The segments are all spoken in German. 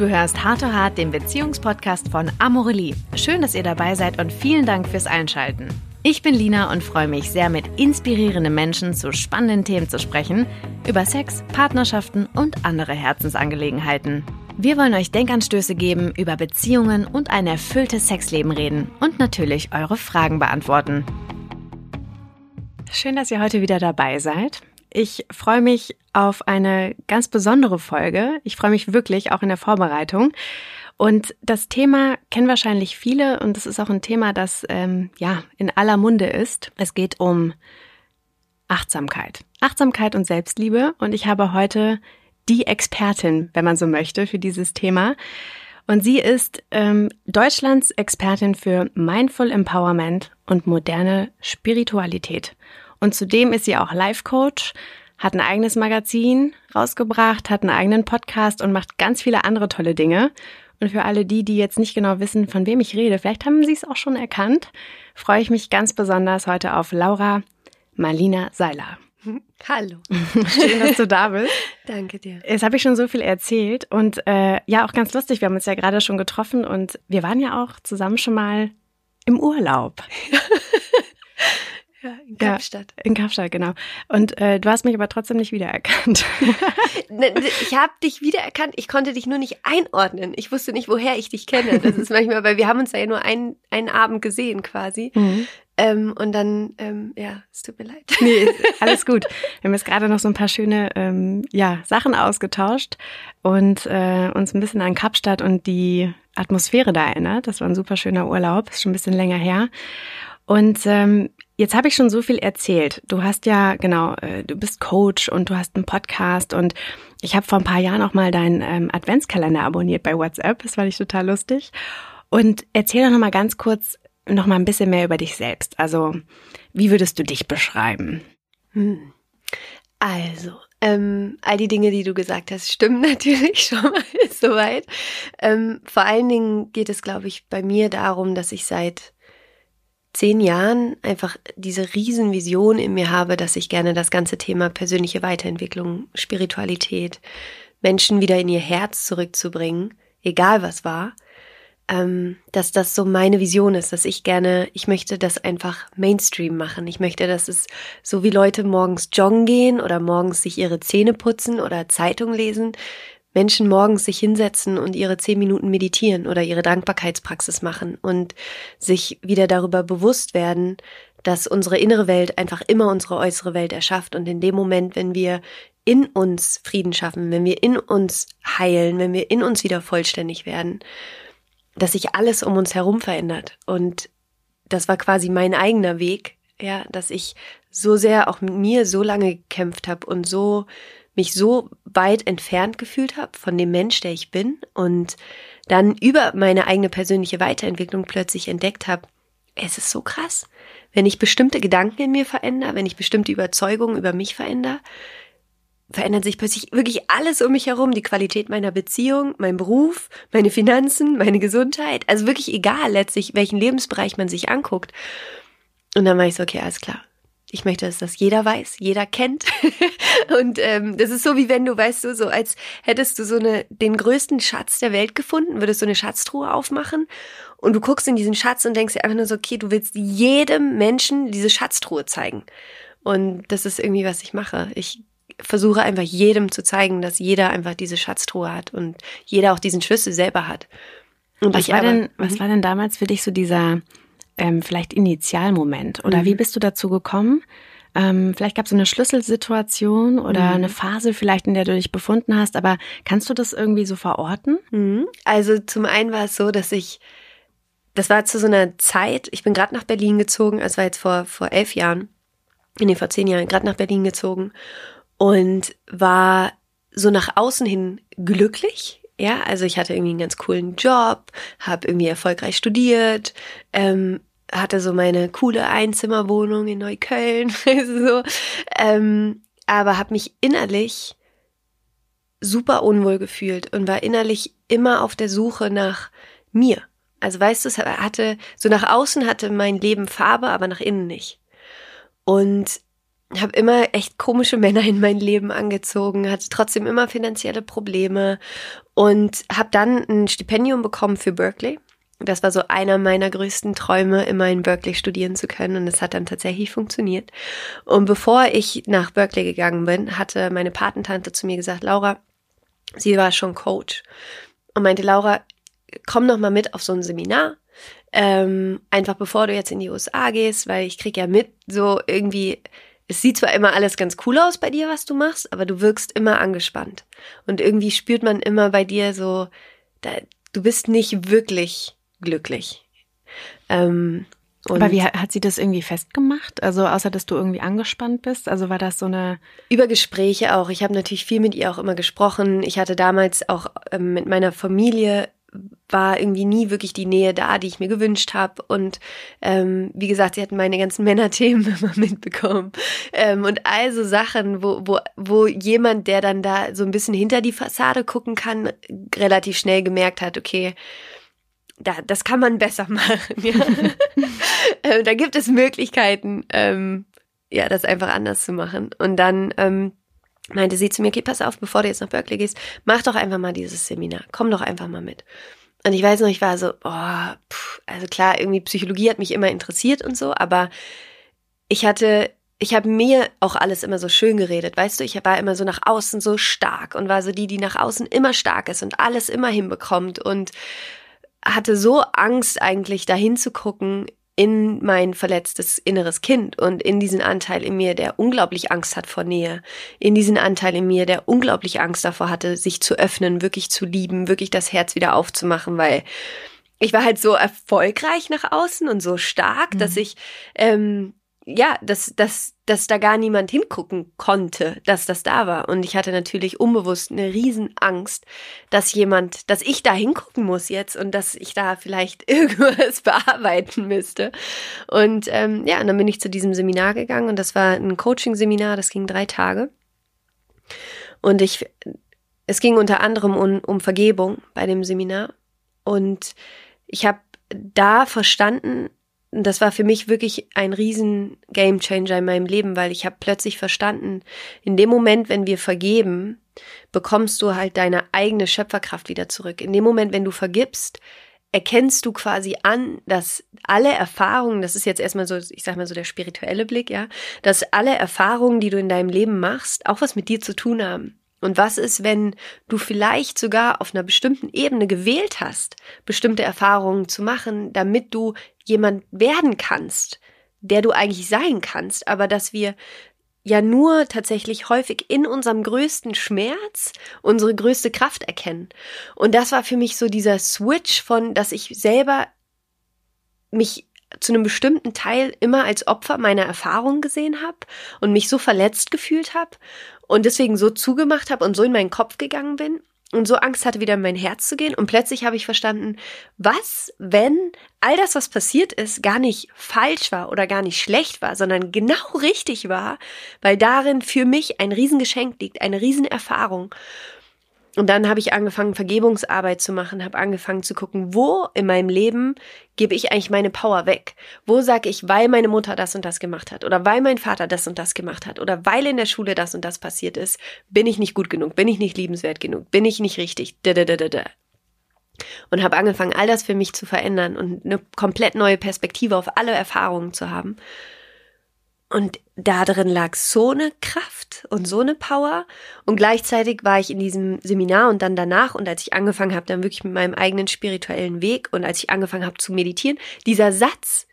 Du hörst Hart to Hart, den Beziehungspodcast von Amorelie. Schön, dass ihr dabei seid und vielen Dank fürs Einschalten. Ich bin Lina und freue mich sehr, mit inspirierenden Menschen zu spannenden Themen zu sprechen, über Sex, Partnerschaften und andere Herzensangelegenheiten. Wir wollen euch Denkanstöße geben, über Beziehungen und ein erfülltes Sexleben reden und natürlich eure Fragen beantworten. Schön, dass ihr heute wieder dabei seid. Ich freue mich auf eine ganz besondere Folge. Ich freue mich wirklich auch in der Vorbereitung. Und das Thema kennen wahrscheinlich viele und es ist auch ein Thema, das ähm, ja in aller Munde ist. Es geht um Achtsamkeit. Achtsamkeit und Selbstliebe. Und ich habe heute die Expertin, wenn man so möchte, für dieses Thema. Und sie ist ähm, Deutschlands Expertin für Mindful Empowerment und moderne Spiritualität. Und zudem ist sie auch Life Coach, hat ein eigenes Magazin rausgebracht, hat einen eigenen Podcast und macht ganz viele andere tolle Dinge. Und für alle die, die jetzt nicht genau wissen, von wem ich rede, vielleicht haben Sie es auch schon erkannt, freue ich mich ganz besonders heute auf Laura Marlina Seiler. Hallo. Schön, dass du da bist. Danke dir. Jetzt habe ich schon so viel erzählt und äh, ja, auch ganz lustig. Wir haben uns ja gerade schon getroffen und wir waren ja auch zusammen schon mal im Urlaub. Ja, in Kapstadt. Ja, in Kapstadt, genau. Und äh, du hast mich aber trotzdem nicht wiedererkannt. Ne, ne, ich habe dich wiedererkannt, ich konnte dich nur nicht einordnen. Ich wusste nicht, woher ich dich kenne. Das ist manchmal, weil wir haben uns ja nur einen, einen Abend gesehen quasi. Mhm. Ähm, und dann, ähm, ja, es tut mir leid. Nee, alles gut. Wir haben jetzt gerade noch so ein paar schöne ähm, ja, Sachen ausgetauscht und äh, uns ein bisschen an Kapstadt und die Atmosphäre da erinnert. Das war ein super schöner Urlaub, ist schon ein bisschen länger her. Und ähm, jetzt habe ich schon so viel erzählt. Du hast ja, genau, äh, du bist Coach und du hast einen Podcast und ich habe vor ein paar Jahren auch mal deinen ähm, Adventskalender abonniert bei WhatsApp. Das fand ich total lustig. Und erzähl doch noch mal ganz kurz noch ein bisschen mehr über dich selbst. Also, wie würdest du dich beschreiben? Hm. Also, ähm, all die Dinge, die du gesagt hast, stimmen natürlich schon mal soweit. Ähm, vor allen Dingen geht es, glaube ich, bei mir darum, dass ich seit zehn Jahren einfach diese Riesenvision in mir habe, dass ich gerne das ganze Thema persönliche Weiterentwicklung, Spiritualität, Menschen wieder in ihr Herz zurückzubringen, egal was war, ähm, dass das so meine Vision ist, dass ich gerne, ich möchte das einfach Mainstream machen. Ich möchte, dass es so wie Leute morgens joggen gehen oder morgens sich ihre Zähne putzen oder Zeitung lesen, Menschen morgens sich hinsetzen und ihre zehn Minuten meditieren oder ihre Dankbarkeitspraxis machen und sich wieder darüber bewusst werden, dass unsere innere Welt einfach immer unsere äußere Welt erschafft und in dem Moment, wenn wir in uns Frieden schaffen, wenn wir in uns heilen, wenn wir in uns wieder vollständig werden, dass sich alles um uns herum verändert. Und das war quasi mein eigener Weg, ja, dass ich so sehr auch mit mir so lange gekämpft habe und so mich so weit entfernt gefühlt habe von dem Mensch, der ich bin und dann über meine eigene persönliche Weiterentwicklung plötzlich entdeckt habe, es ist so krass, wenn ich bestimmte Gedanken in mir verändere, wenn ich bestimmte Überzeugungen über mich verändere, verändert sich plötzlich wirklich alles um mich herum, die Qualität meiner Beziehung, mein Beruf, meine Finanzen, meine Gesundheit, also wirklich egal letztlich, welchen Lebensbereich man sich anguckt. Und dann war ich so, okay, alles klar, ich möchte, dass das jeder weiß, jeder kennt. und ähm, das ist so, wie wenn du, weißt du, so als hättest du so eine, den größten Schatz der Welt gefunden, würdest du eine Schatztruhe aufmachen und du guckst in diesen Schatz und denkst dir einfach nur so, okay, du willst jedem Menschen diese Schatztruhe zeigen. Und das ist irgendwie, was ich mache. Ich versuche einfach jedem zu zeigen, dass jeder einfach diese Schatztruhe hat und jeder auch diesen Schlüssel selber hat. Und was war aber, denn, was mhm. war denn damals für dich so dieser ähm, vielleicht Initialmoment? Oder mhm. wie bist du dazu gekommen? Ähm, vielleicht gab es eine Schlüsselsituation oder mhm. eine Phase vielleicht, in der du dich befunden hast, aber kannst du das irgendwie so verorten? Mhm. Also zum einen war es so, dass ich, das war zu so einer Zeit, ich bin gerade nach Berlin gezogen, also war jetzt vor, vor elf Jahren, nee, vor zehn Jahren, gerade nach Berlin gezogen und war so nach außen hin glücklich, ja, also ich hatte irgendwie einen ganz coolen Job, habe irgendwie erfolgreich studiert, ähm, hatte so meine coole Einzimmerwohnung in Neukölln, so, ähm, aber habe mich innerlich super unwohl gefühlt und war innerlich immer auf der Suche nach mir. Also weißt du, es hatte so nach außen hatte mein Leben Farbe, aber nach innen nicht. Und habe immer echt komische Männer in mein Leben angezogen, hatte trotzdem immer finanzielle Probleme und habe dann ein Stipendium bekommen für Berkeley. Das war so einer meiner größten Träume, immer in Berkeley studieren zu können und es hat dann tatsächlich funktioniert. Und bevor ich nach Berkeley gegangen bin, hatte meine Patentante zu mir gesagt, Laura, sie war schon Coach und meinte, Laura, komm noch mal mit auf so ein Seminar. Ähm, einfach bevor du jetzt in die USA gehst, weil ich krieg ja mit, so irgendwie es sieht zwar immer alles ganz cool aus bei dir, was du machst, aber du wirkst immer angespannt. Und irgendwie spürt man immer bei dir so, da, du bist nicht wirklich glücklich. Ähm, aber wie hat sie das irgendwie festgemacht? Also außer dass du irgendwie angespannt bist? Also war das so eine über Gespräche auch. Ich habe natürlich viel mit ihr auch immer gesprochen. Ich hatte damals auch ähm, mit meiner Familie war irgendwie nie wirklich die Nähe da, die ich mir gewünscht habe. Und ähm, wie gesagt, sie hatten meine ganzen Männerthemen immer mitbekommen. Ähm, und also Sachen, wo, wo, wo jemand, der dann da so ein bisschen hinter die Fassade gucken kann, relativ schnell gemerkt hat, okay, da, das kann man besser machen. Ja? ähm, da gibt es Möglichkeiten, ähm, ja, das einfach anders zu machen. Und dann ähm, meinte sie zu mir, okay, pass auf, bevor du jetzt nach Berkeley gehst, mach doch einfach mal dieses Seminar. Komm doch einfach mal mit. Und ich weiß noch, ich war so, oh, pff, also klar, irgendwie Psychologie hat mich immer interessiert und so, aber ich hatte, ich habe mir auch alles immer so schön geredet, weißt du, ich war immer so nach außen so stark und war so die, die nach außen immer stark ist und alles immer hinbekommt und hatte so Angst eigentlich dahin zu gucken in mein verletztes inneres Kind und in diesen Anteil in mir, der unglaublich Angst hat vor Nähe, in diesen Anteil in mir, der unglaublich Angst davor hatte, sich zu öffnen, wirklich zu lieben, wirklich das Herz wieder aufzumachen, weil ich war halt so erfolgreich nach außen und so stark, mhm. dass ich ähm, ja, dass, dass, dass da gar niemand hingucken konnte, dass das da war. Und ich hatte natürlich unbewusst eine Riesenangst, dass jemand, dass ich da hingucken muss jetzt und dass ich da vielleicht irgendwas bearbeiten müsste. Und ähm, ja, und dann bin ich zu diesem Seminar gegangen und das war ein Coaching-Seminar, das ging drei Tage. Und ich, es ging unter anderem um, um Vergebung bei dem Seminar. Und ich habe da verstanden, das war für mich wirklich ein riesen Gamechanger in meinem Leben, weil ich habe plötzlich verstanden, in dem Moment, wenn wir vergeben, bekommst du halt deine eigene Schöpferkraft wieder zurück. In dem Moment, wenn du vergibst, erkennst du quasi an, dass alle Erfahrungen, das ist jetzt erstmal so, ich sag mal so der spirituelle Blick, ja, dass alle Erfahrungen, die du in deinem Leben machst, auch was mit dir zu tun haben. Und was ist, wenn du vielleicht sogar auf einer bestimmten Ebene gewählt hast, bestimmte Erfahrungen zu machen, damit du jemand werden kannst, der du eigentlich sein kannst, aber dass wir ja nur tatsächlich häufig in unserem größten Schmerz unsere größte Kraft erkennen. Und das war für mich so dieser Switch von, dass ich selber mich zu einem bestimmten Teil immer als Opfer meiner Erfahrung gesehen habe und mich so verletzt gefühlt habe und deswegen so zugemacht habe und so in meinen Kopf gegangen bin und so Angst hatte, wieder in mein Herz zu gehen. Und plötzlich habe ich verstanden, was, wenn all das, was passiert ist, gar nicht falsch war oder gar nicht schlecht war, sondern genau richtig war, weil darin für mich ein Riesengeschenk liegt, eine Riesenerfahrung. Und dann habe ich angefangen, Vergebungsarbeit zu machen, habe angefangen zu gucken, wo in meinem Leben gebe ich eigentlich meine Power weg? Wo sage ich, weil meine Mutter das und das gemacht hat oder weil mein Vater das und das gemacht hat oder weil in der Schule das und das passiert ist, bin ich nicht gut genug, bin ich nicht liebenswert genug, bin ich nicht richtig, da, da, da, da. Und habe angefangen, all das für mich zu verändern und eine komplett neue Perspektive auf alle Erfahrungen zu haben. Und da drin lag so eine Kraft und so eine Power. Und gleichzeitig war ich in diesem Seminar und dann danach und als ich angefangen habe, dann wirklich mit meinem eigenen spirituellen Weg und als ich angefangen habe zu meditieren, dieser Satz,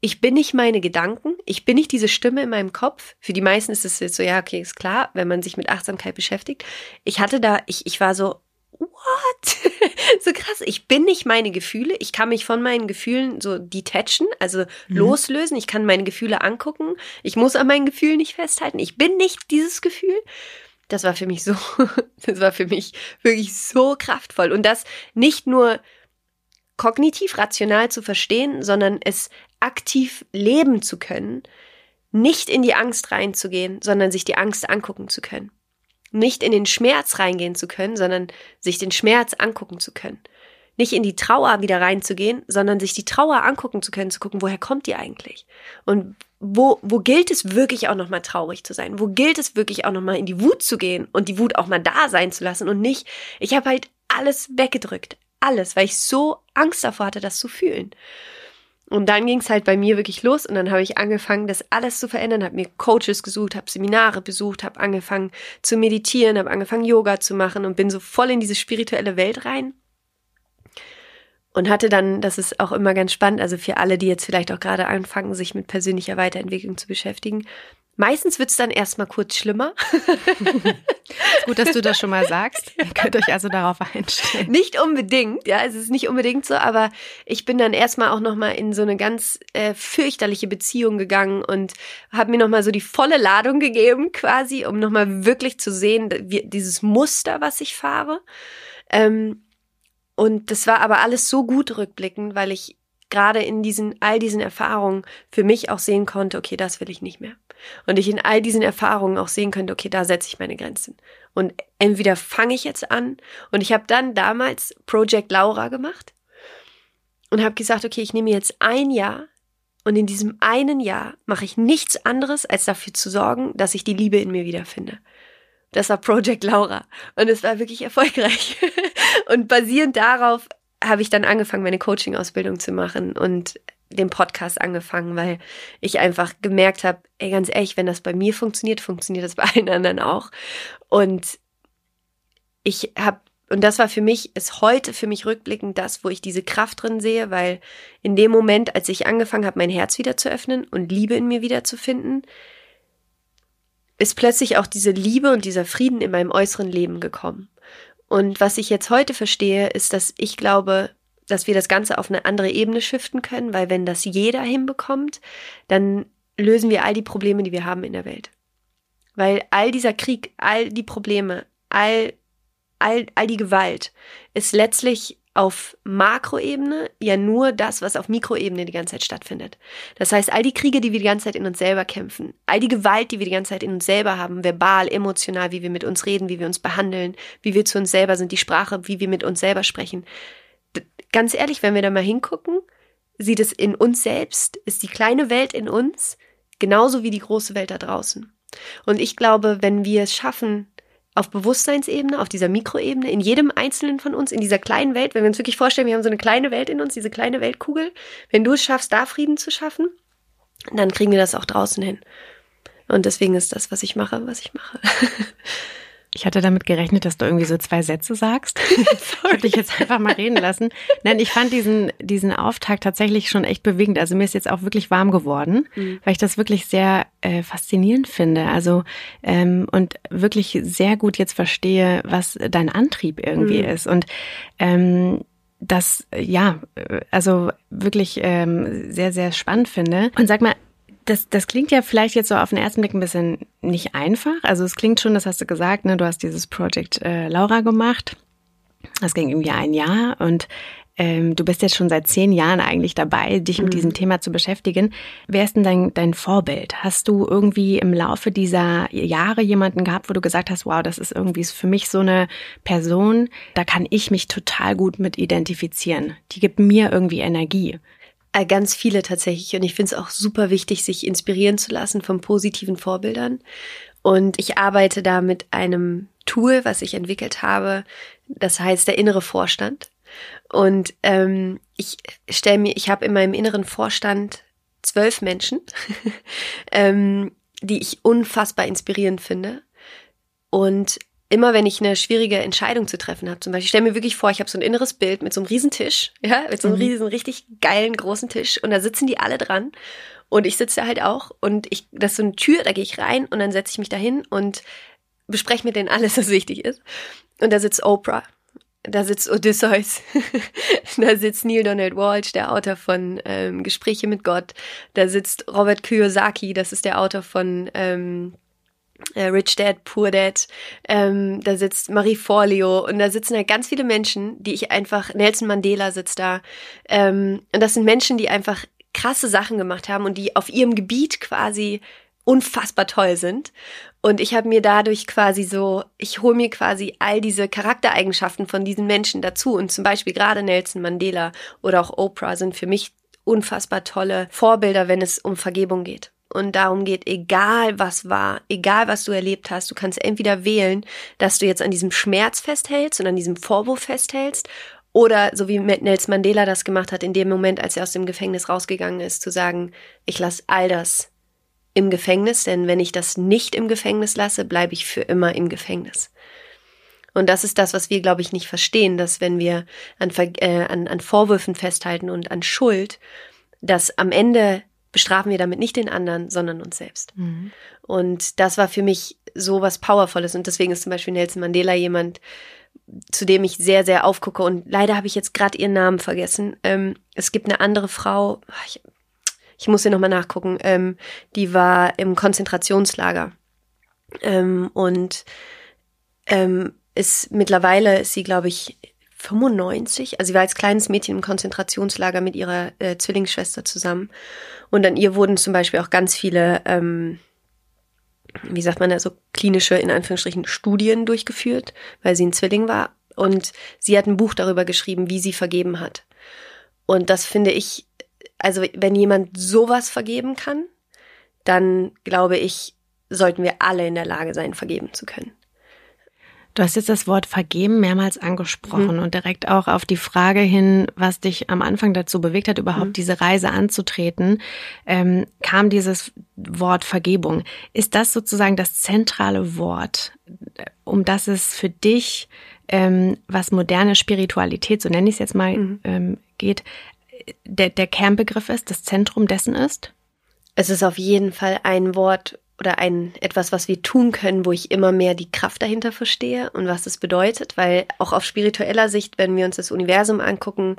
ich bin nicht meine Gedanken, ich bin nicht diese Stimme in meinem Kopf. Für die meisten ist es jetzt so, ja, okay, ist klar, wenn man sich mit Achtsamkeit beschäftigt. Ich hatte da, ich, ich war so, what? so krass. Ich bin nicht meine Gefühle. Ich kann mich von meinen Gefühlen so detachen, also mhm. loslösen. Ich kann meine Gefühle angucken. Ich muss an meinen Gefühlen nicht festhalten. Ich bin nicht dieses Gefühl. Das war für mich so, das war für mich wirklich so kraftvoll. Und das nicht nur kognitiv rational zu verstehen, sondern es aktiv leben zu können, nicht in die Angst reinzugehen, sondern sich die Angst angucken zu können nicht in den Schmerz reingehen zu können, sondern sich den Schmerz angucken zu können. Nicht in die Trauer wieder reinzugehen, sondern sich die Trauer angucken zu können, zu gucken, woher kommt die eigentlich? Und wo, wo gilt es wirklich auch nochmal traurig zu sein? Wo gilt es wirklich auch nochmal in die Wut zu gehen und die Wut auch mal da sein zu lassen und nicht, ich habe halt alles weggedrückt. Alles, weil ich so Angst davor hatte, das zu fühlen. Und dann ging es halt bei mir wirklich los und dann habe ich angefangen, das alles zu verändern, habe mir Coaches gesucht, habe Seminare besucht, habe angefangen zu meditieren, habe angefangen Yoga zu machen und bin so voll in diese spirituelle Welt rein. Und hatte dann, das ist auch immer ganz spannend, also für alle, die jetzt vielleicht auch gerade anfangen, sich mit persönlicher Weiterentwicklung zu beschäftigen, Meistens wird's dann erstmal kurz schlimmer. Gut, dass du das schon mal sagst. Ihr könnt euch also darauf einstellen. Nicht unbedingt, ja, es ist nicht unbedingt so, aber ich bin dann erstmal auch nochmal in so eine ganz äh, fürchterliche Beziehung gegangen und habe mir nochmal so die volle Ladung gegeben, quasi, um nochmal wirklich zu sehen, wie, dieses Muster, was ich fahre. Ähm, und das war aber alles so gut rückblickend, weil ich gerade in diesen, all diesen Erfahrungen für mich auch sehen konnte, okay, das will ich nicht mehr. Und ich in all diesen Erfahrungen auch sehen könnte, okay, da setze ich meine Grenzen. Und entweder fange ich jetzt an und ich habe dann damals Project Laura gemacht und habe gesagt, okay, ich nehme jetzt ein Jahr und in diesem einen Jahr mache ich nichts anderes, als dafür zu sorgen, dass ich die Liebe in mir wiederfinde. Das war Project Laura und es war wirklich erfolgreich. und basierend darauf habe ich dann angefangen, meine Coaching-Ausbildung zu machen und den Podcast angefangen, weil ich einfach gemerkt habe, ey, ganz ehrlich, wenn das bei mir funktioniert, funktioniert das bei allen anderen auch. Und ich habe, und das war für mich, ist heute für mich rückblickend das, wo ich diese Kraft drin sehe, weil in dem Moment, als ich angefangen habe, mein Herz wieder zu öffnen und Liebe in mir wieder zu finden, ist plötzlich auch diese Liebe und dieser Frieden in meinem äußeren Leben gekommen. Und was ich jetzt heute verstehe, ist, dass ich glaube, dass wir das Ganze auf eine andere Ebene shiften können, weil wenn das jeder hinbekommt, dann lösen wir all die Probleme, die wir haben in der Welt. Weil all dieser Krieg, all die Probleme, all, all, all die Gewalt ist letztlich auf Makroebene ja nur das, was auf Mikroebene die ganze Zeit stattfindet. Das heißt, all die Kriege, die wir die ganze Zeit in uns selber kämpfen, all die Gewalt, die wir die ganze Zeit in uns selber haben, verbal, emotional, wie wir mit uns reden, wie wir uns behandeln, wie wir zu uns selber sind, die Sprache, wie wir mit uns selber sprechen, ganz ehrlich, wenn wir da mal hingucken, sieht es in uns selbst, ist die kleine Welt in uns genauso wie die große Welt da draußen. Und ich glaube, wenn wir es schaffen, auf Bewusstseinsebene, auf dieser Mikroebene, in jedem Einzelnen von uns, in dieser kleinen Welt, wenn wir uns wirklich vorstellen, wir haben so eine kleine Welt in uns, diese kleine Weltkugel, wenn du es schaffst, da Frieden zu schaffen, dann kriegen wir das auch draußen hin. Und deswegen ist das, was ich mache, was ich mache. Ich hatte damit gerechnet, dass du irgendwie so zwei Sätze sagst. ich habe dich jetzt einfach mal reden lassen. Nein, ich fand diesen, diesen Auftakt tatsächlich schon echt bewegend. Also mir ist jetzt auch wirklich warm geworden, mhm. weil ich das wirklich sehr äh, faszinierend finde. Also ähm, und wirklich sehr gut jetzt verstehe, was dein Antrieb irgendwie mhm. ist. Und ähm, das ja, also wirklich ähm, sehr, sehr spannend finde. Und sag mal, das, das klingt ja vielleicht jetzt so auf den ersten Blick ein bisschen nicht einfach. Also es klingt schon, das hast du gesagt, ne, du hast dieses Project äh, Laura gemacht. Das ging irgendwie ein Jahr und ähm, du bist jetzt schon seit zehn Jahren eigentlich dabei, dich mit mhm. diesem Thema zu beschäftigen. Wer ist denn dein, dein Vorbild? Hast du irgendwie im Laufe dieser Jahre jemanden gehabt, wo du gesagt hast, wow, das ist irgendwie für mich so eine Person, da kann ich mich total gut mit identifizieren. Die gibt mir irgendwie Energie. Äh, ganz viele tatsächlich. Und ich finde es auch super wichtig, sich inspirieren zu lassen von positiven Vorbildern. Und ich arbeite da mit einem Tool, was ich entwickelt habe. Das heißt der innere Vorstand. Und ähm, ich stelle mir, ich habe in meinem inneren Vorstand zwölf Menschen, ähm, die ich unfassbar inspirierend finde. Und immer wenn ich eine schwierige Entscheidung zu treffen habe, zum Beispiel, ich stelle mir wirklich vor, ich habe so ein inneres Bild mit so einem riesen Tisch, ja, mit so einem mhm. riesen, richtig geilen, großen Tisch und da sitzen die alle dran und ich sitze da halt auch und ich, das ist so eine Tür, da gehe ich rein und dann setze ich mich da hin und bespreche mit denen alles, was wichtig ist. Und da sitzt Oprah, da sitzt Odysseus, da sitzt Neil Donald Walsh, der Autor von ähm, Gespräche mit Gott, da sitzt Robert Kiyosaki, das ist der Autor von ähm, äh, Rich Dad, Poor Dad, ähm, da sitzt Marie Forleo und da sitzen halt ganz viele Menschen, die ich einfach, Nelson Mandela sitzt da, ähm, und das sind Menschen, die einfach krasse Sachen gemacht haben und die auf ihrem Gebiet quasi unfassbar toll sind. Und ich habe mir dadurch quasi so, ich hole mir quasi all diese Charaktereigenschaften von diesen Menschen dazu. Und zum Beispiel gerade Nelson Mandela oder auch Oprah sind für mich unfassbar tolle Vorbilder, wenn es um Vergebung geht. Und darum geht, egal was war, egal was du erlebt hast, du kannst entweder wählen, dass du jetzt an diesem Schmerz festhältst und an diesem Vorwurf festhältst oder so wie Nelson Mandela das gemacht hat, in dem Moment, als er aus dem Gefängnis rausgegangen ist, zu sagen, ich lasse all das im Gefängnis, denn wenn ich das nicht im Gefängnis lasse, bleibe ich für immer im Gefängnis. Und das ist das, was wir, glaube ich, nicht verstehen, dass wenn wir an, äh, an, an Vorwürfen festhalten und an Schuld, dass am Ende bestrafen wir damit nicht den anderen, sondern uns selbst. Mhm. Und das war für mich so was Powervolles. Und deswegen ist zum Beispiel Nelson Mandela jemand, zu dem ich sehr, sehr aufgucke. Und leider habe ich jetzt gerade ihren Namen vergessen. Ähm, es gibt eine andere Frau, ich, ich muss sie nochmal nachgucken, ähm, die war im Konzentrationslager. Ähm, und ähm, ist mittlerweile ist sie, glaube ich, 95. Also sie war als kleines Mädchen im Konzentrationslager mit ihrer äh, Zwillingsschwester zusammen. Und an ihr wurden zum Beispiel auch ganz viele, ähm, wie sagt man da, so klinische, in Anführungsstrichen, Studien durchgeführt, weil sie ein Zwilling war. Und sie hat ein Buch darüber geschrieben, wie sie vergeben hat. Und das finde ich, also wenn jemand sowas vergeben kann, dann glaube ich, sollten wir alle in der Lage sein, vergeben zu können. Du hast jetzt das Wort vergeben mehrmals angesprochen mhm. und direkt auch auf die Frage hin, was dich am Anfang dazu bewegt hat, überhaupt mhm. diese Reise anzutreten, ähm, kam dieses Wort Vergebung. Ist das sozusagen das zentrale Wort, um das es für dich, ähm, was moderne Spiritualität, so nenne ich es jetzt mal, mhm. ähm, geht, der, der Kernbegriff ist, das Zentrum dessen ist? Es ist auf jeden Fall ein Wort, oder ein etwas, was wir tun können, wo ich immer mehr die Kraft dahinter verstehe und was das bedeutet, weil auch auf spiritueller Sicht, wenn wir uns das Universum angucken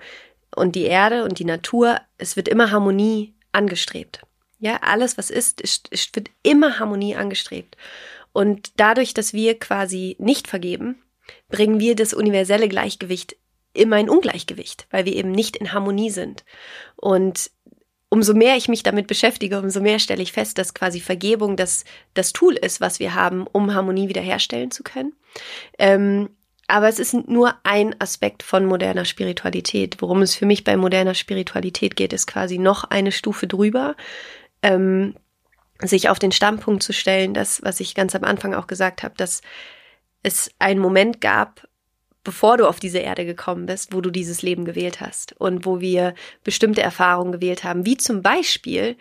und die Erde und die Natur, es wird immer Harmonie angestrebt. Ja, alles, was ist, es wird immer Harmonie angestrebt. Und dadurch, dass wir quasi nicht vergeben, bringen wir das universelle Gleichgewicht immer in Ungleichgewicht, weil wir eben nicht in Harmonie sind. Und umso mehr ich mich damit beschäftige, umso mehr stelle ich fest, dass quasi Vergebung das, das Tool ist, was wir haben, um Harmonie wiederherstellen zu können. Ähm, aber es ist nur ein Aspekt von moderner Spiritualität. Worum es für mich bei moderner Spiritualität geht, ist quasi noch eine Stufe drüber. Ähm, sich auf den Standpunkt zu stellen, das, was ich ganz am Anfang auch gesagt habe, dass es einen Moment gab, bevor du auf diese Erde gekommen bist, wo du dieses Leben gewählt hast und wo wir bestimmte Erfahrungen gewählt haben, wie zum Beispiel,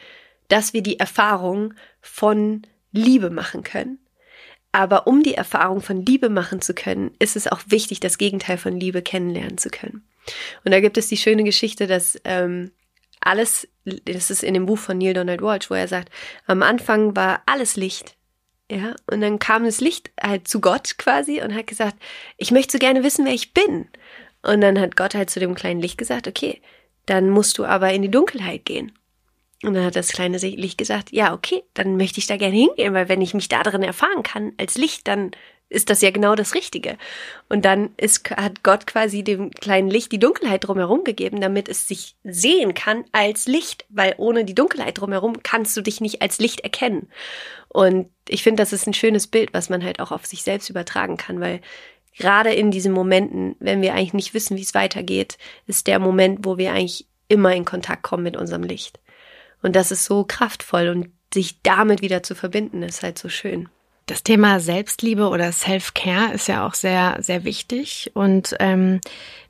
dass wir die Erfahrung von Liebe machen können. Aber um die Erfahrung von Liebe machen zu können, ist es auch wichtig, das Gegenteil von Liebe kennenlernen zu können. Und da gibt es die schöne Geschichte, dass ähm, alles, das ist in dem Buch von Neil Donald Walsh, wo er sagt, am Anfang war alles Licht ja, und dann kam das Licht halt zu Gott quasi und hat gesagt, ich möchte so gerne wissen, wer ich bin. Und dann hat Gott halt zu dem kleinen Licht gesagt, okay, dann musst du aber in die Dunkelheit gehen. Und dann hat das kleine Licht gesagt, ja, okay, dann möchte ich da gerne hingehen, weil wenn ich mich da drin erfahren kann als Licht, dann ist das ja genau das Richtige. Und dann ist, hat Gott quasi dem kleinen Licht die Dunkelheit drumherum gegeben, damit es sich sehen kann als Licht, weil ohne die Dunkelheit drumherum kannst du dich nicht als Licht erkennen. Und ich finde, das ist ein schönes Bild, was man halt auch auf sich selbst übertragen kann, weil gerade in diesen Momenten, wenn wir eigentlich nicht wissen, wie es weitergeht, ist der Moment, wo wir eigentlich immer in Kontakt kommen mit unserem Licht. Und das ist so kraftvoll und sich damit wieder zu verbinden, ist halt so schön. Das Thema Selbstliebe oder Self-Care ist ja auch sehr, sehr wichtig. Und ähm,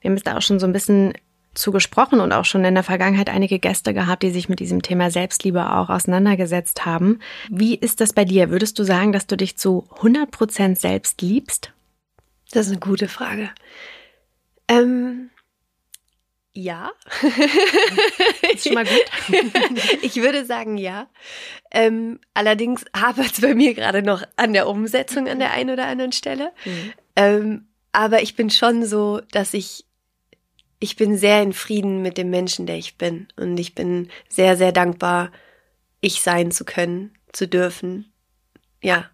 wir haben es da auch schon so ein bisschen zugesprochen und auch schon in der Vergangenheit einige Gäste gehabt, die sich mit diesem Thema Selbstliebe auch auseinandergesetzt haben. Wie ist das bei dir? Würdest du sagen, dass du dich zu 100 Prozent selbst liebst? Das ist eine gute Frage. Ähm, ja. Ist schon mal gut. ich würde sagen ja. Ähm, allerdings hapert es bei mir gerade noch an der Umsetzung an der einen oder anderen Stelle. Mhm. Ähm, aber ich bin schon so, dass ich, ich bin sehr in Frieden mit dem Menschen, der ich bin. Und ich bin sehr, sehr dankbar, ich sein zu können, zu dürfen. Ja.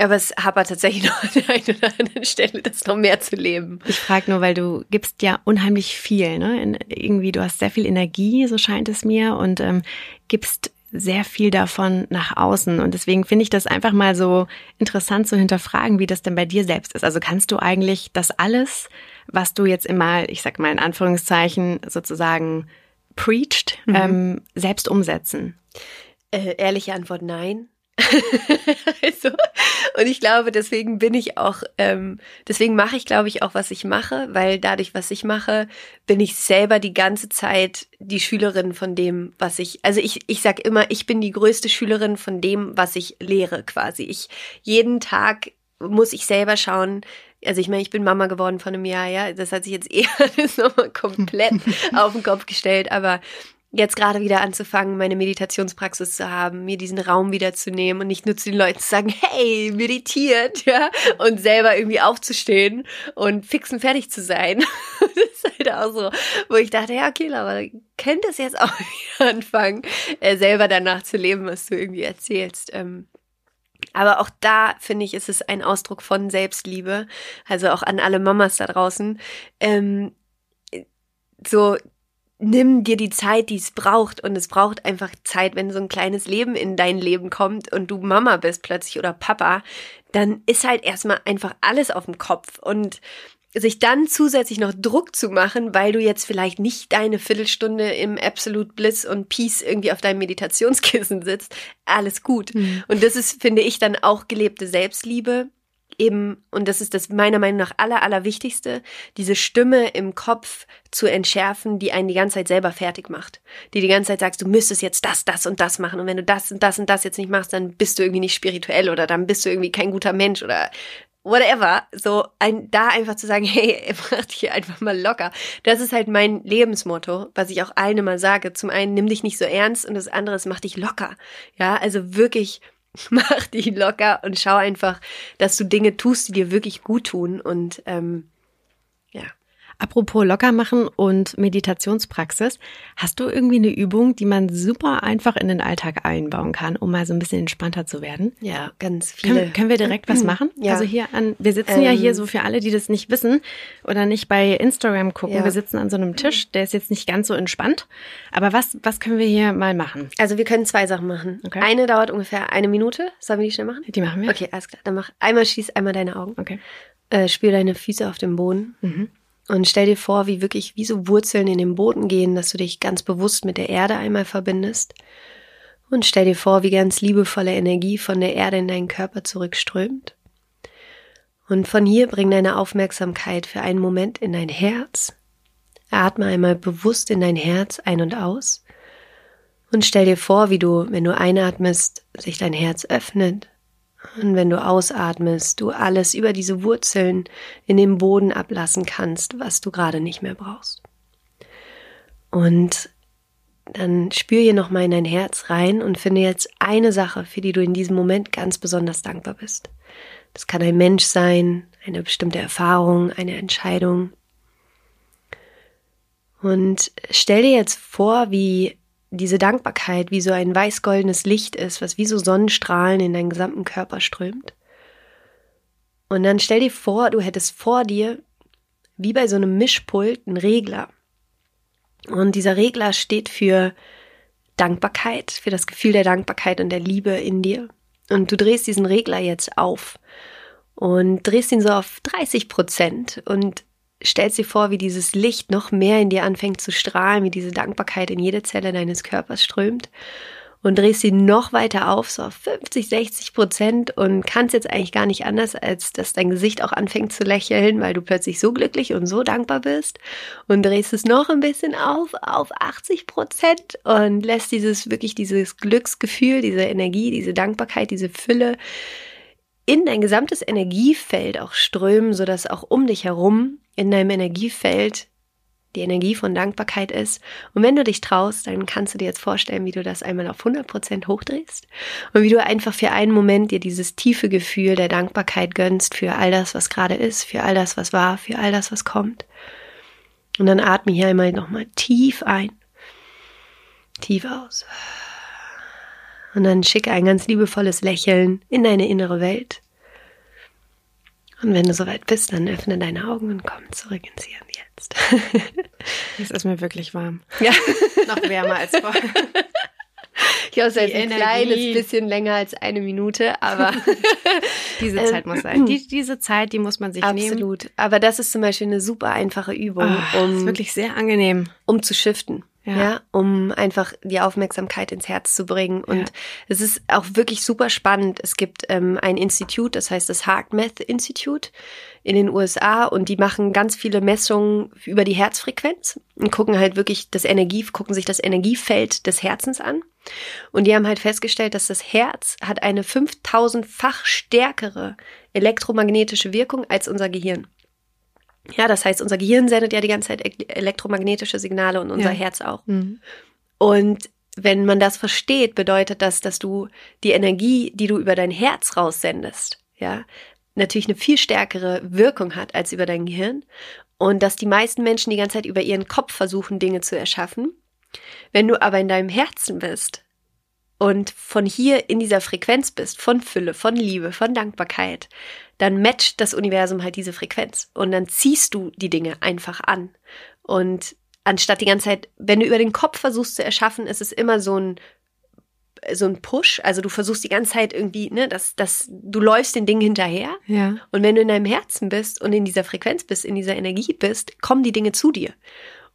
Aber es hapert tatsächlich noch an der einen oder anderen Stelle, das noch mehr zu leben. Ich frage nur, weil du gibst ja unheimlich viel, ne? In, irgendwie, du hast sehr viel Energie, so scheint es mir, und ähm, gibst sehr viel davon nach außen. Und deswegen finde ich das einfach mal so interessant zu hinterfragen, wie das denn bei dir selbst ist. Also kannst du eigentlich das alles, was du jetzt immer, ich sag mal in Anführungszeichen, sozusagen preached, mhm. ähm, selbst umsetzen? Äh, ehrliche Antwort nein. also, und ich glaube, deswegen bin ich auch, ähm, deswegen mache ich, glaube ich, auch, was ich mache, weil dadurch, was ich mache, bin ich selber die ganze Zeit die Schülerin von dem, was ich, also ich, ich sag immer, ich bin die größte Schülerin von dem, was ich lehre quasi. Ich, jeden Tag muss ich selber schauen, also ich meine, ich bin Mama geworden von einem Jahr, ja, das hat sich jetzt eher nochmal komplett auf den Kopf gestellt, aber jetzt gerade wieder anzufangen, meine Meditationspraxis zu haben, mir diesen Raum wieder zu nehmen und nicht nur zu den Leuten zu sagen, hey, meditiert, ja, und selber irgendwie aufzustehen und fix und fertig zu sein. das ist halt auch so, wo ich dachte, ja, okay, aber könnt es jetzt auch wieder anfangen, äh, selber danach zu leben, was du irgendwie erzählst. Ähm, aber auch da finde ich, ist es ein Ausdruck von Selbstliebe. Also auch an alle Mamas da draußen. Ähm, so nimm dir die Zeit, die es braucht. Und es braucht einfach Zeit, wenn so ein kleines Leben in dein Leben kommt und du Mama bist plötzlich oder Papa, dann ist halt erstmal einfach alles auf dem Kopf. Und sich dann zusätzlich noch Druck zu machen, weil du jetzt vielleicht nicht deine Viertelstunde im Absolute Bliss und Peace irgendwie auf deinem Meditationskissen sitzt, alles gut. Mhm. Und das ist, finde ich, dann auch gelebte Selbstliebe eben, und das ist das meiner Meinung nach aller, allerwichtigste, diese Stimme im Kopf zu entschärfen, die einen die ganze Zeit selber fertig macht. Die die ganze Zeit sagst, du müsstest jetzt das, das und das machen. Und wenn du das und das und das jetzt nicht machst, dann bist du irgendwie nicht spirituell oder dann bist du irgendwie kein guter Mensch oder whatever. So, ein, da einfach zu sagen, hey, mach dich einfach mal locker. Das ist halt mein Lebensmotto, was ich auch allen immer sage. Zum einen, nimm dich nicht so ernst und das andere ist, mach dich locker. Ja, also wirklich mach die locker und schau einfach, dass du Dinge tust, die dir wirklich gut tun und ähm. Apropos locker machen und Meditationspraxis, hast du irgendwie eine Übung, die man super einfach in den Alltag einbauen kann, um mal so ein bisschen entspannter zu werden? Ja, ganz viele. Können, können wir direkt was machen? Ja. Also hier an, wir sitzen ähm, ja hier ähm. so für alle, die das nicht wissen oder nicht bei Instagram gucken. Ja. Wir sitzen an so einem Tisch, der ist jetzt nicht ganz so entspannt. Aber was, was können wir hier mal machen? Also wir können zwei Sachen machen. Okay. Eine dauert ungefähr eine Minute. Sollen wir die schnell machen? Die machen wir. Okay, alles klar. Dann mach einmal schließ einmal deine Augen. Okay. Äh, spür deine Füße auf dem Boden. Mhm. Und stell dir vor, wie wirklich wie so Wurzeln in den Boden gehen, dass du dich ganz bewusst mit der Erde einmal verbindest. Und stell dir vor, wie ganz liebevolle Energie von der Erde in deinen Körper zurückströmt. Und von hier bring deine Aufmerksamkeit für einen Moment in dein Herz. Atme einmal bewusst in dein Herz ein und aus. Und stell dir vor, wie du, wenn du einatmest, sich dein Herz öffnet und wenn du ausatmest, du alles über diese Wurzeln in den Boden ablassen kannst, was du gerade nicht mehr brauchst. Und dann spür hier nochmal in dein Herz rein und finde jetzt eine Sache, für die du in diesem Moment ganz besonders dankbar bist. Das kann ein Mensch sein, eine bestimmte Erfahrung, eine Entscheidung. Und stell dir jetzt vor, wie diese Dankbarkeit wie so ein weiß-goldenes Licht ist, was wie so Sonnenstrahlen in deinen gesamten Körper strömt. Und dann stell dir vor, du hättest vor dir, wie bei so einem Mischpult, einen Regler. Und dieser Regler steht für Dankbarkeit, für das Gefühl der Dankbarkeit und der Liebe in dir. Und du drehst diesen Regler jetzt auf und drehst ihn so auf 30 Prozent und stellst dir vor, wie dieses Licht noch mehr in dir anfängt zu strahlen, wie diese Dankbarkeit in jede Zelle deines Körpers strömt und drehst sie noch weiter auf, so auf 50, 60 Prozent und kannst jetzt eigentlich gar nicht anders, als dass dein Gesicht auch anfängt zu lächeln, weil du plötzlich so glücklich und so dankbar bist und drehst es noch ein bisschen auf, auf 80 Prozent und lässt dieses, wirklich dieses Glücksgefühl, diese Energie, diese Dankbarkeit, diese Fülle in dein gesamtes Energiefeld auch strömen, sodass auch um dich herum in deinem Energiefeld die Energie von Dankbarkeit ist. Und wenn du dich traust, dann kannst du dir jetzt vorstellen, wie du das einmal auf 100% hochdrehst und wie du einfach für einen Moment dir dieses tiefe Gefühl der Dankbarkeit gönnst für all das, was gerade ist, für all das, was war, für all das, was kommt. Und dann atme hier einmal nochmal tief ein, tief aus. Und dann schicke ein ganz liebevolles Lächeln in deine innere Welt. Und wenn du soweit bist, dann öffne deine Augen und komm zurück ins Hier und Jetzt. Es ist mir wirklich warm. Ja. Noch wärmer als vorher. Ich habe jetzt ein kleines bisschen länger als eine Minute, aber diese Zeit muss sein. Die, diese Zeit, die muss man sich absolut. nehmen. Absolut. Aber das ist zum Beispiel eine super einfache Übung, oh, um ist wirklich sehr angenehm, um zu shiften. Ja. ja. um einfach die Aufmerksamkeit ins Herz zu bringen. Und ja. es ist auch wirklich super spannend. Es gibt ähm, ein Institut, das heißt das HeartMath Institute in den USA und die machen ganz viele Messungen über die Herzfrequenz und gucken halt wirklich das Energie, gucken sich das Energiefeld des Herzens an. Und die haben halt festgestellt, dass das Herz hat eine 5000-fach stärkere elektromagnetische Wirkung als unser Gehirn. Ja, das heißt, unser Gehirn sendet ja die ganze Zeit elektromagnetische Signale und unser ja. Herz auch. Mhm. Und wenn man das versteht, bedeutet das, dass du die Energie, die du über dein Herz raussendest, ja, natürlich eine viel stärkere Wirkung hat als über dein Gehirn. Und dass die meisten Menschen die ganze Zeit über ihren Kopf versuchen, Dinge zu erschaffen. Wenn du aber in deinem Herzen bist und von hier in dieser Frequenz bist, von Fülle, von Liebe, von Dankbarkeit, dann matcht das Universum halt diese Frequenz und dann ziehst du die Dinge einfach an. Und anstatt die ganze Zeit, wenn du über den Kopf versuchst zu erschaffen, ist es immer so ein so ein Push, also du versuchst die ganze Zeit irgendwie, ne, dass, dass du läufst den Dingen hinterher. Ja. Und wenn du in deinem Herzen bist und in dieser Frequenz bist, in dieser Energie bist, kommen die Dinge zu dir.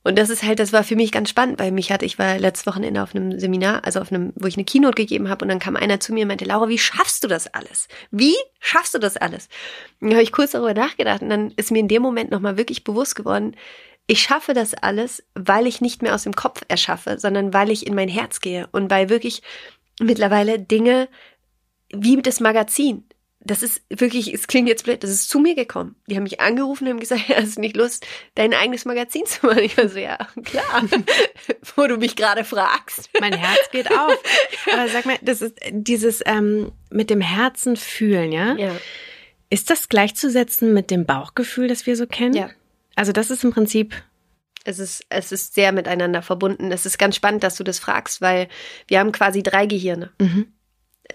Und das ist halt, das war für mich ganz spannend, weil mich hatte, ich war letztes Wochenende auf einem Seminar, also auf einem, wo ich eine Keynote gegeben habe und dann kam einer zu mir und meinte, Laura, wie schaffst du das alles? Wie schaffst du das alles? Und dann habe ich kurz darüber nachgedacht und dann ist mir in dem Moment nochmal wirklich bewusst geworden, ich schaffe das alles, weil ich nicht mehr aus dem Kopf erschaffe, sondern weil ich in mein Herz gehe und weil wirklich mittlerweile Dinge wie das Magazin das ist wirklich, es klingt jetzt blöd, das ist zu mir gekommen. Die haben mich angerufen und haben gesagt, ja, hast du nicht Lust, dein eigenes Magazin zu machen? Ich war so, ja, klar, wo du mich gerade fragst. Mein Herz geht auf. Aber sag mal, das ist dieses ähm, mit dem Herzen fühlen, ja? Ja. Ist das gleichzusetzen mit dem Bauchgefühl, das wir so kennen? Ja. Also das ist im Prinzip es ist, es ist sehr miteinander verbunden. Es ist ganz spannend, dass du das fragst, weil wir haben quasi drei Gehirne. Mhm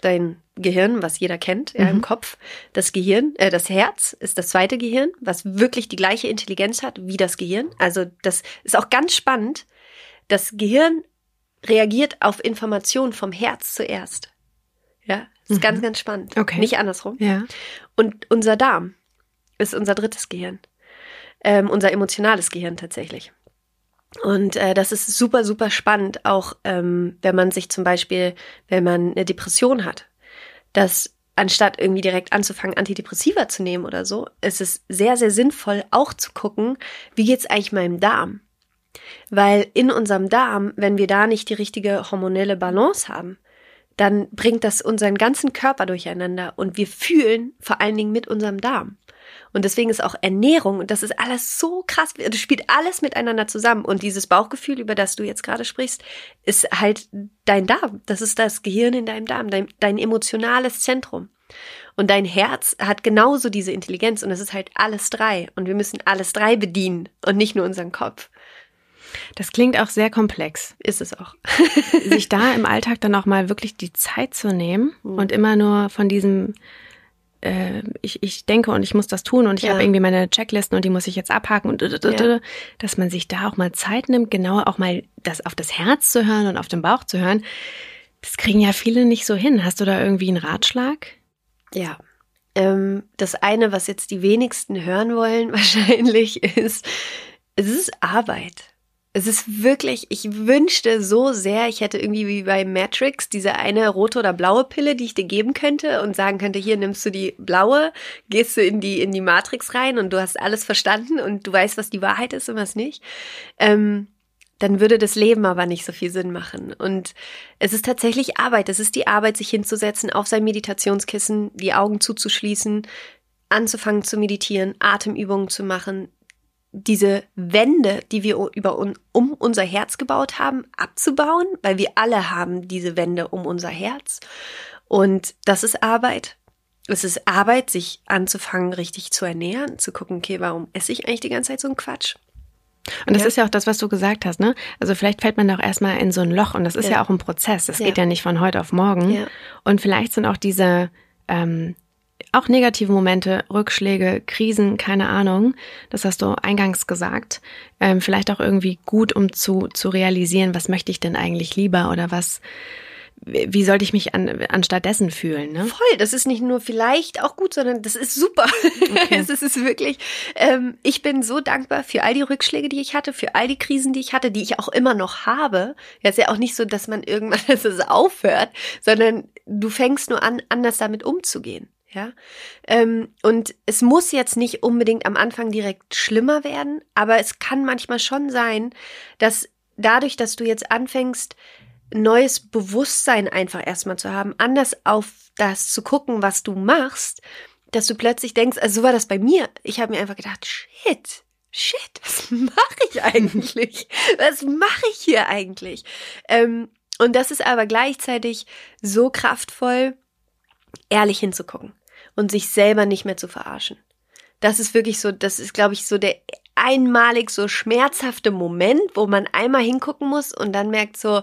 dein Gehirn, was jeder kennt, ja, mhm. im Kopf. Das Gehirn, äh, das Herz ist das zweite Gehirn, was wirklich die gleiche Intelligenz hat wie das Gehirn. Also das ist auch ganz spannend. Das Gehirn reagiert auf Informationen vom Herz zuerst. Ja, das ist mhm. ganz, ganz spannend. Okay. Nicht andersrum. Ja. Und unser Darm ist unser drittes Gehirn. Ähm, unser emotionales Gehirn tatsächlich. Und äh, das ist super, super spannend, auch ähm, wenn man sich zum Beispiel, wenn man eine Depression hat, dass anstatt irgendwie direkt anzufangen, Antidepressiva zu nehmen oder so, ist es sehr, sehr sinnvoll, auch zu gucken, wie geht's eigentlich meinem Darm? Weil in unserem Darm, wenn wir da nicht die richtige hormonelle Balance haben, dann bringt das unseren ganzen Körper durcheinander und wir fühlen vor allen Dingen mit unserem Darm. Und deswegen ist auch Ernährung, und das ist alles so krass, das spielt alles miteinander zusammen. Und dieses Bauchgefühl, über das du jetzt gerade sprichst, ist halt dein Darm. Das ist das Gehirn in deinem Darm, dein, dein emotionales Zentrum. Und dein Herz hat genauso diese Intelligenz und es ist halt alles drei. Und wir müssen alles drei bedienen und nicht nur unseren Kopf. Das klingt auch sehr komplex. Ist es auch. Sich da im Alltag dann auch mal wirklich die Zeit zu nehmen mhm. und immer nur von diesem äh, ich, ich denke und ich muss das tun und ich ja. habe irgendwie meine Checklisten und die muss ich jetzt abhaken und ja. dass man sich da auch mal Zeit nimmt, genau auch mal das auf das Herz zu hören und auf den Bauch zu hören. Das kriegen ja viele nicht so hin. Hast du da irgendwie einen Ratschlag? Ja. Ähm, das eine, was jetzt die wenigsten hören wollen, wahrscheinlich ist, es ist Arbeit. Es ist wirklich, ich wünschte so sehr, ich hätte irgendwie wie bei Matrix diese eine rote oder blaue Pille, die ich dir geben könnte und sagen könnte, hier nimmst du die blaue, gehst du in die, in die Matrix rein und du hast alles verstanden und du weißt, was die Wahrheit ist und was nicht. Ähm, dann würde das Leben aber nicht so viel Sinn machen. Und es ist tatsächlich Arbeit. Es ist die Arbeit, sich hinzusetzen, auf sein Meditationskissen, die Augen zuzuschließen, anzufangen zu meditieren, Atemübungen zu machen, diese Wände, die wir über um unser Herz gebaut haben, abzubauen, weil wir alle haben diese Wände um unser Herz. Und das ist Arbeit. Es ist Arbeit, sich anzufangen, richtig zu ernähren, zu gucken, okay, warum esse ich eigentlich die ganze Zeit so einen Quatsch? Und das ja. ist ja auch das, was du gesagt hast, ne? Also vielleicht fällt man doch erstmal in so ein Loch und das ist ja, ja auch ein Prozess. Das ja. geht ja nicht von heute auf morgen. Und vielleicht sind auch diese ähm, auch negative Momente, Rückschläge, Krisen, keine Ahnung. Das hast du eingangs gesagt. Ähm, vielleicht auch irgendwie gut, um zu, zu realisieren, was möchte ich denn eigentlich lieber oder was, wie sollte ich mich an, anstatt dessen fühlen? Ne? Voll, das ist nicht nur vielleicht auch gut, sondern das ist super. Okay. es ist wirklich, ähm, ich bin so dankbar für all die Rückschläge, die ich hatte, für all die Krisen, die ich hatte, die ich auch immer noch habe. Ja, ist ja auch nicht so, dass man irgendwann dass es aufhört, sondern du fängst nur an, anders damit umzugehen. Ja, ähm, und es muss jetzt nicht unbedingt am Anfang direkt schlimmer werden, aber es kann manchmal schon sein, dass dadurch, dass du jetzt anfängst, neues Bewusstsein einfach erstmal zu haben, anders auf das zu gucken, was du machst, dass du plötzlich denkst, also so war das bei mir. Ich habe mir einfach gedacht, shit, shit, was mache ich eigentlich? Was mache ich hier eigentlich? Ähm, und das ist aber gleichzeitig so kraftvoll, ehrlich hinzugucken und sich selber nicht mehr zu verarschen. Das ist wirklich so, das ist, glaube ich, so der einmalig so schmerzhafte Moment, wo man einmal hingucken muss und dann merkt so,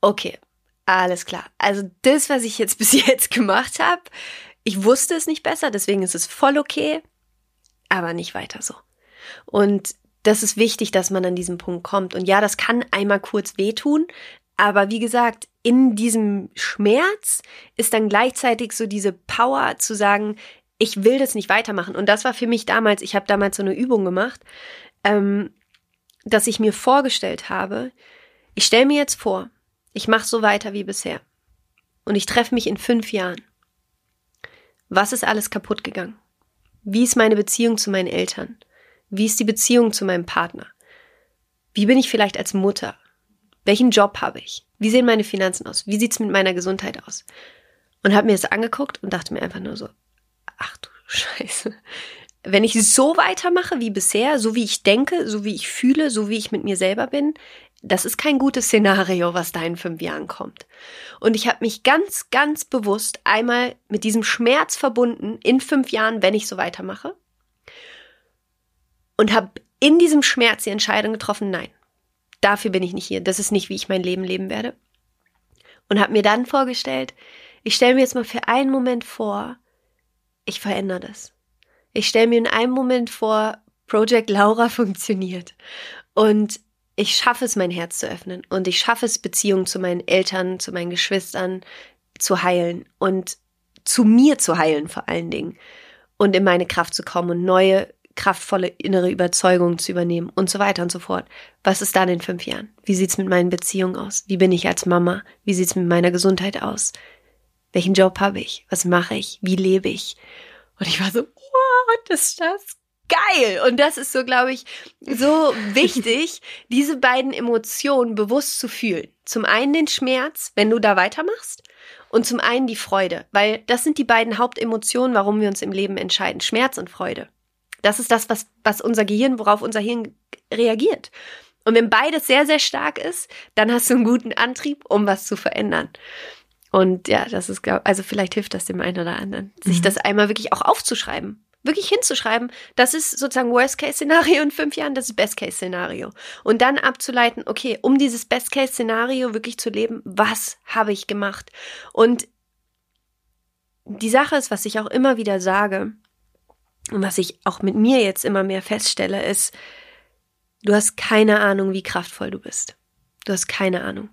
okay, alles klar. Also das, was ich jetzt bis jetzt gemacht habe, ich wusste es nicht besser, deswegen ist es voll okay, aber nicht weiter so. Und das ist wichtig, dass man an diesen Punkt kommt. Und ja, das kann einmal kurz wehtun, aber wie gesagt, in diesem Schmerz ist dann gleichzeitig so diese Power zu sagen, ich will das nicht weitermachen. Und das war für mich damals, ich habe damals so eine Übung gemacht, ähm, dass ich mir vorgestellt habe, ich stelle mir jetzt vor, ich mache so weiter wie bisher. Und ich treffe mich in fünf Jahren. Was ist alles kaputt gegangen? Wie ist meine Beziehung zu meinen Eltern? Wie ist die Beziehung zu meinem Partner? Wie bin ich vielleicht als Mutter? Welchen Job habe ich? Wie sehen meine Finanzen aus? Wie sieht's mit meiner Gesundheit aus? Und habe mir das angeguckt und dachte mir einfach nur so, ach du Scheiße. Wenn ich so weitermache wie bisher, so wie ich denke, so wie ich fühle, so wie ich mit mir selber bin, das ist kein gutes Szenario, was da in fünf Jahren kommt. Und ich habe mich ganz, ganz bewusst einmal mit diesem Schmerz verbunden in fünf Jahren, wenn ich so weitermache. Und habe in diesem Schmerz die Entscheidung getroffen, nein, dafür bin ich nicht hier. Das ist nicht, wie ich mein Leben leben werde. Und habe mir dann vorgestellt, ich stelle mir jetzt mal für einen Moment vor, ich verändere das. Ich stelle mir in einem Moment vor, Project Laura funktioniert. Und ich schaffe es, mein Herz zu öffnen und ich schaffe es, Beziehungen zu meinen Eltern, zu meinen Geschwistern zu heilen und zu mir zu heilen vor allen Dingen und in meine Kraft zu kommen und neue kraftvolle innere Überzeugungen zu übernehmen und so weiter und so fort. Was ist dann in fünf Jahren? Wie sieht's mit meinen Beziehungen aus? Wie bin ich als Mama? Wie sieht's mit meiner Gesundheit aus? Welchen Job habe ich? Was mache ich? Wie lebe ich? Und ich war so, what ist das geil. Und das ist so, glaube ich, so wichtig, diese beiden Emotionen bewusst zu fühlen. Zum einen den Schmerz, wenn du da weitermachst, und zum einen die Freude, weil das sind die beiden Hauptemotionen, warum wir uns im Leben entscheiden. Schmerz und Freude. Das ist das, was, was unser Gehirn, worauf unser Hirn reagiert. Und wenn beides sehr, sehr stark ist, dann hast du einen guten Antrieb, um was zu verändern. Und ja, das ist, also vielleicht hilft das dem einen oder anderen, sich mhm. das einmal wirklich auch aufzuschreiben wirklich hinzuschreiben, das ist sozusagen Worst-Case-Szenario in fünf Jahren, das ist Best-Case-Szenario. Und dann abzuleiten, okay, um dieses Best-Case-Szenario wirklich zu leben, was habe ich gemacht? Und die Sache ist, was ich auch immer wieder sage und was ich auch mit mir jetzt immer mehr feststelle, ist, du hast keine Ahnung, wie kraftvoll du bist. Du hast keine Ahnung.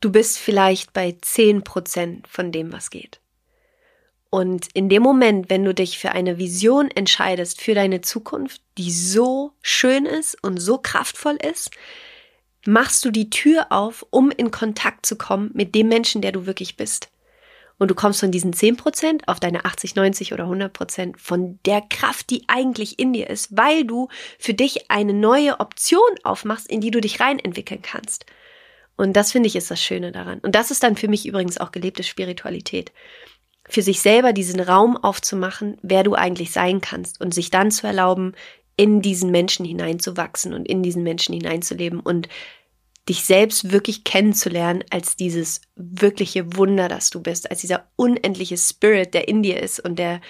Du bist vielleicht bei zehn Prozent von dem, was geht. Und in dem Moment, wenn du dich für eine Vision entscheidest für deine Zukunft, die so schön ist und so kraftvoll ist, machst du die Tür auf, um in Kontakt zu kommen mit dem Menschen, der du wirklich bist. Und du kommst von diesen 10% auf deine 80, 90 oder 100% von der Kraft, die eigentlich in dir ist, weil du für dich eine neue Option aufmachst, in die du dich rein entwickeln kannst. Und das finde ich ist das Schöne daran. Und das ist dann für mich übrigens auch gelebte Spiritualität für sich selber diesen Raum aufzumachen, wer du eigentlich sein kannst und sich dann zu erlauben, in diesen Menschen hineinzuwachsen und in diesen Menschen hineinzuleben und dich selbst wirklich kennenzulernen als dieses wirkliche Wunder, das du bist, als dieser unendliche Spirit, der in dir ist und der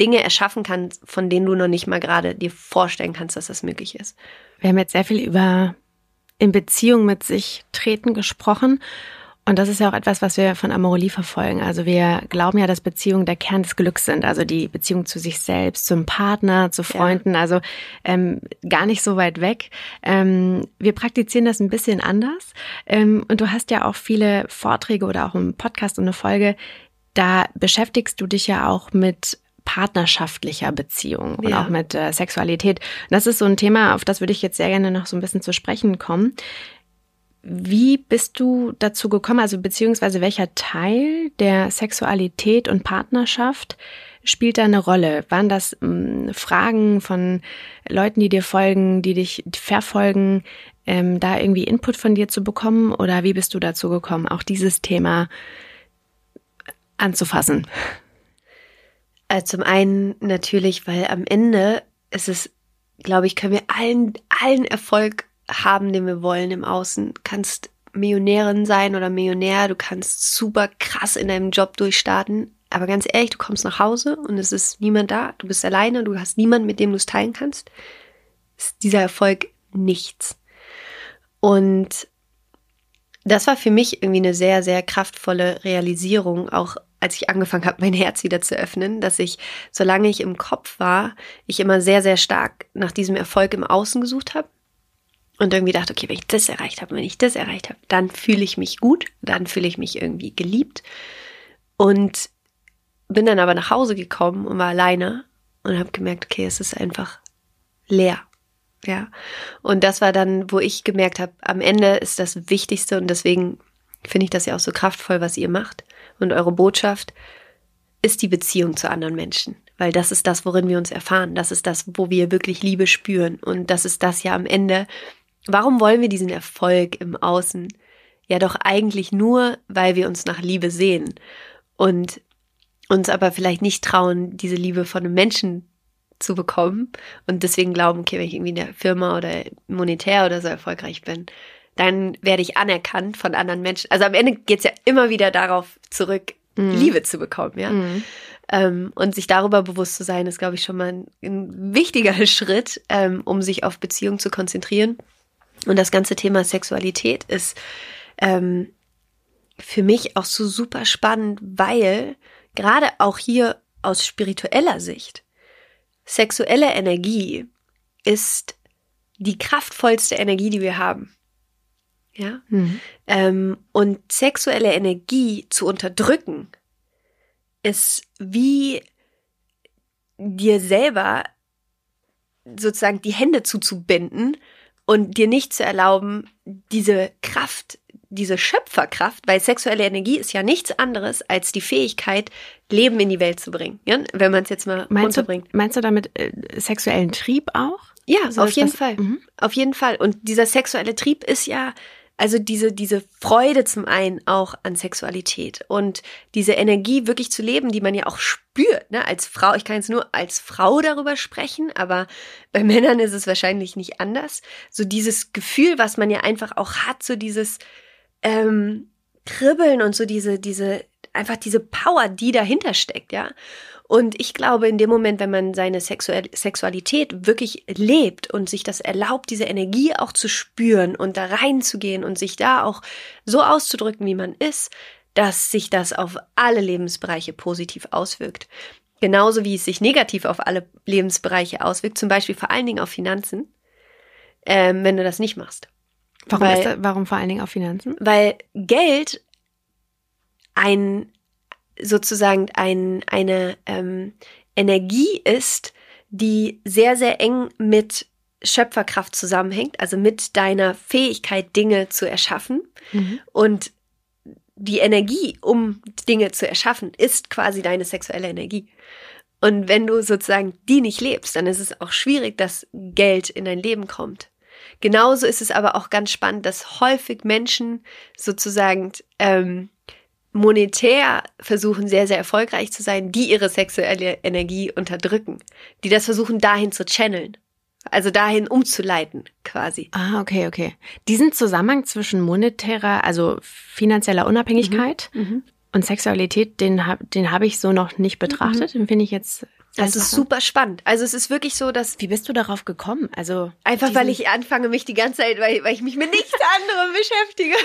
Dinge erschaffen kann, von denen du noch nicht mal gerade dir vorstellen kannst, dass das möglich ist. Wir haben jetzt sehr viel über in Beziehung mit sich treten gesprochen Und das ist ja auch etwas, was wir von Amorelie verfolgen. Also wir glauben ja, dass Beziehungen der Kern des Glücks sind. Also die Beziehung zu sich selbst, zum Partner, zu Freunden. Ja. Also ähm, gar nicht so weit weg. Ähm, wir praktizieren das ein bisschen anders. Ähm, und du hast ja auch viele Vorträge oder auch einen Podcast und eine Folge. Da beschäftigst du dich ja auch mit partnerschaftlicher Beziehung und ja. auch mit äh, Sexualität. Und das ist so ein Thema, auf das würde ich jetzt sehr gerne noch so ein bisschen zu sprechen kommen. Wie bist du dazu gekommen, also beziehungsweise welcher Teil der Sexualität und Partnerschaft spielt da eine Rolle? Waren das ähm, Fragen von Leuten, die dir folgen, die dich verfolgen, ähm, da irgendwie Input von dir zu bekommen? Oder wie bist du dazu gekommen, auch dieses Thema anzufassen? Also zum einen natürlich, weil am Ende ist es, glaube ich, können wir allen, allen Erfolg haben, den wir wollen im Außen. Du kannst Millionärin sein oder Millionär, du kannst super krass in deinem Job durchstarten. Aber ganz ehrlich, du kommst nach Hause und es ist niemand da, du bist alleine, du hast niemanden, mit dem du es teilen kannst. Ist dieser Erfolg nichts. Und das war für mich irgendwie eine sehr, sehr kraftvolle Realisierung, auch als ich angefangen habe, mein Herz wieder zu öffnen, dass ich, solange ich im Kopf war, ich immer sehr, sehr stark nach diesem Erfolg im Außen gesucht habe und irgendwie dachte, okay, wenn ich das erreicht habe, wenn ich das erreicht habe, dann fühle ich mich gut, dann fühle ich mich irgendwie geliebt. Und bin dann aber nach Hause gekommen und war alleine und habe gemerkt, okay, es ist einfach leer. Ja. Und das war dann, wo ich gemerkt habe, am Ende ist das Wichtigste und deswegen finde ich das ja auch so kraftvoll, was ihr macht. Und eure Botschaft ist die Beziehung zu anderen Menschen. Weil das ist das, worin wir uns erfahren. Das ist das, wo wir wirklich Liebe spüren. Und das ist das ja am Ende, Warum wollen wir diesen Erfolg im Außen? Ja, doch eigentlich nur, weil wir uns nach Liebe sehen und uns aber vielleicht nicht trauen, diese Liebe von einem Menschen zu bekommen und deswegen glauben, okay, wenn ich irgendwie in der Firma oder monetär oder so erfolgreich bin, dann werde ich anerkannt von anderen Menschen. Also am Ende geht es ja immer wieder darauf zurück, mhm. Liebe zu bekommen, ja. Mhm. Ähm, und sich darüber bewusst zu sein, ist, glaube ich, schon mal ein, ein wichtiger Schritt, ähm, um sich auf Beziehung zu konzentrieren. Und das ganze Thema Sexualität ist ähm, für mich auch so super spannend, weil gerade auch hier aus spiritueller Sicht sexuelle Energie ist die kraftvollste Energie, die wir haben. Ja. Mhm. Ähm, und sexuelle Energie zu unterdrücken ist wie dir selber sozusagen die Hände zuzubinden und dir nicht zu erlauben, diese Kraft, diese Schöpferkraft, weil sexuelle Energie ist ja nichts anderes als die Fähigkeit, Leben in die Welt zu bringen. Ja? Wenn man es jetzt mal meinst runterbringt. Du, meinst du damit äh, sexuellen Trieb auch? Ja, so auf jeden das, Fall. Mhm. Auf jeden Fall. Und dieser sexuelle Trieb ist ja also diese, diese Freude zum einen auch an Sexualität und diese Energie wirklich zu leben, die man ja auch spürt, ne? Als Frau, ich kann jetzt nur als Frau darüber sprechen, aber bei Männern ist es wahrscheinlich nicht anders. So dieses Gefühl, was man ja einfach auch hat, so dieses ähm, Kribbeln und so diese, diese, einfach diese Power, die dahinter steckt, ja. Und ich glaube, in dem Moment, wenn man seine Sexualität wirklich lebt und sich das erlaubt, diese Energie auch zu spüren und da reinzugehen und sich da auch so auszudrücken, wie man ist, dass sich das auf alle Lebensbereiche positiv auswirkt. Genauso wie es sich negativ auf alle Lebensbereiche auswirkt, zum Beispiel vor allen Dingen auf Finanzen, ähm, wenn du das nicht machst. Warum, weil, das, warum vor allen Dingen auf Finanzen? Weil Geld ein sozusagen ein, eine ähm, Energie ist, die sehr, sehr eng mit Schöpferkraft zusammenhängt, also mit deiner Fähigkeit, Dinge zu erschaffen. Mhm. Und die Energie, um Dinge zu erschaffen, ist quasi deine sexuelle Energie. Und wenn du sozusagen die nicht lebst, dann ist es auch schwierig, dass Geld in dein Leben kommt. Genauso ist es aber auch ganz spannend, dass häufig Menschen sozusagen ähm, monetär versuchen, sehr, sehr erfolgreich zu sein, die ihre sexuelle Energie unterdrücken, die das versuchen, dahin zu channeln. Also dahin umzuleiten, quasi. Ah, okay, okay. Diesen Zusammenhang zwischen monetärer, also finanzieller Unabhängigkeit mhm, mhm. und Sexualität, den habe den hab ich so noch nicht betrachtet. Mhm. Den finde ich jetzt Das ist super spannend. Also es ist wirklich so, dass. Wie bist du darauf gekommen? Also einfach, weil ich anfange, mich die ganze Zeit, weil, weil ich mich mit nichts anderem beschäftige.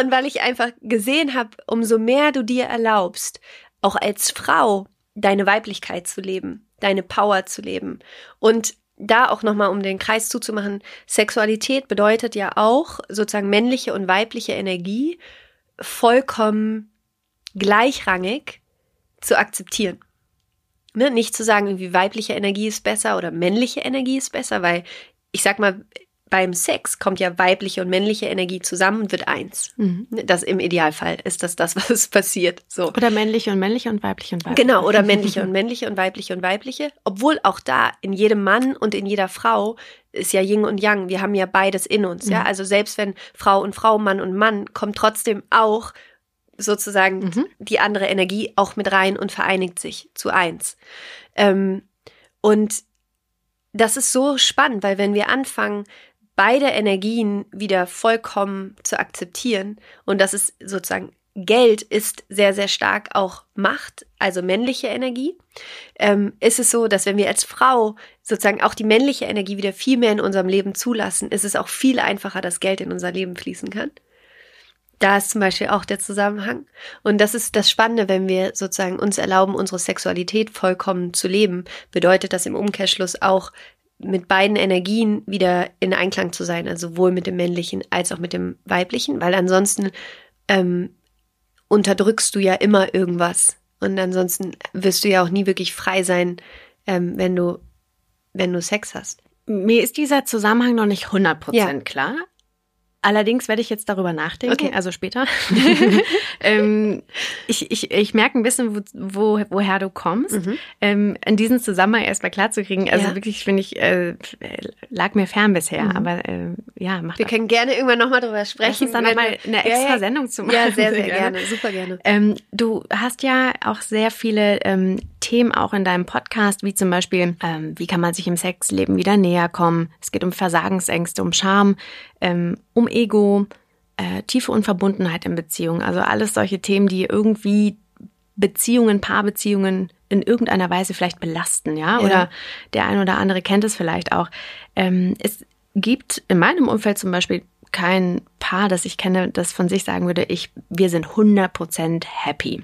und weil ich einfach gesehen habe, umso mehr du dir erlaubst, auch als Frau deine Weiblichkeit zu leben, deine Power zu leben. Und da auch nochmal, um den Kreis zuzumachen, Sexualität bedeutet ja auch sozusagen männliche und weibliche Energie vollkommen gleichrangig zu akzeptieren. Ne? Nicht zu sagen, irgendwie weibliche Energie ist besser oder männliche Energie ist besser, weil ich sag mal, beim Sex kommt ja weibliche und männliche Energie zusammen und wird eins. Mhm. Das im Idealfall ist das das, was passiert. So. Oder männliche und männliche und weibliche und weibliche. Genau, oder männliche und männliche und weibliche und weibliche. Obwohl auch da in jedem Mann und in jeder Frau ist ja Yin und Yang. Wir haben ja beides in uns. Mhm. Ja, also selbst wenn Frau und Frau, Mann und Mann, kommt trotzdem auch sozusagen mhm. die andere Energie auch mit rein und vereinigt sich zu eins. Ähm, und das ist so spannend, weil wenn wir anfangen, beide Energien wieder vollkommen zu akzeptieren und das ist sozusagen Geld ist sehr, sehr stark auch Macht, also männliche Energie, ähm, ist es so, dass wenn wir als Frau sozusagen auch die männliche Energie wieder viel mehr in unserem Leben zulassen, ist es auch viel einfacher, dass Geld in unser Leben fließen kann. Da ist zum Beispiel auch der Zusammenhang. Und das ist das Spannende, wenn wir sozusagen uns erlauben, unsere Sexualität vollkommen zu leben, bedeutet das im Umkehrschluss auch, mit beiden Energien wieder in Einklang zu sein, also sowohl mit dem männlichen als auch mit dem weiblichen, weil ansonsten ähm, unterdrückst du ja immer irgendwas und ansonsten wirst du ja auch nie wirklich frei sein, ähm, wenn du wenn du Sex hast. Mir ist dieser Zusammenhang noch nicht 100% ja. klar, Allerdings werde ich jetzt darüber nachdenken, okay. also später. ähm, ich, ich, ich merke ein bisschen, wo, wo, woher du kommst. Mhm. Ähm, in diesen Zusammenhang erstmal klarzukriegen. Also ja. wirklich, finde ich, äh, lag mir fern bisher. Mhm. Aber äh, ja, macht Wir können gerne irgendwann nochmal drüber sprechen. Lass uns dann nochmal eine extra ja, ja. Sendung zu machen. Ja, sehr, sehr gerne. Super gerne. Ähm, du hast ja auch sehr viele ähm, Themen auch in deinem Podcast, wie zum Beispiel, ähm, wie kann man sich im Sexleben wieder näher kommen. Es geht um Versagensängste, um Scham, ähm, um Ego, äh, tiefe Unverbundenheit in Beziehungen. Also alles solche Themen, die irgendwie Beziehungen, Paarbeziehungen in irgendeiner Weise vielleicht belasten, ja? ja. Oder der ein oder andere kennt es vielleicht auch. Ähm, es gibt in meinem Umfeld zum Beispiel kein Paar, das ich kenne, das von sich sagen würde, ich, wir sind 100% happy.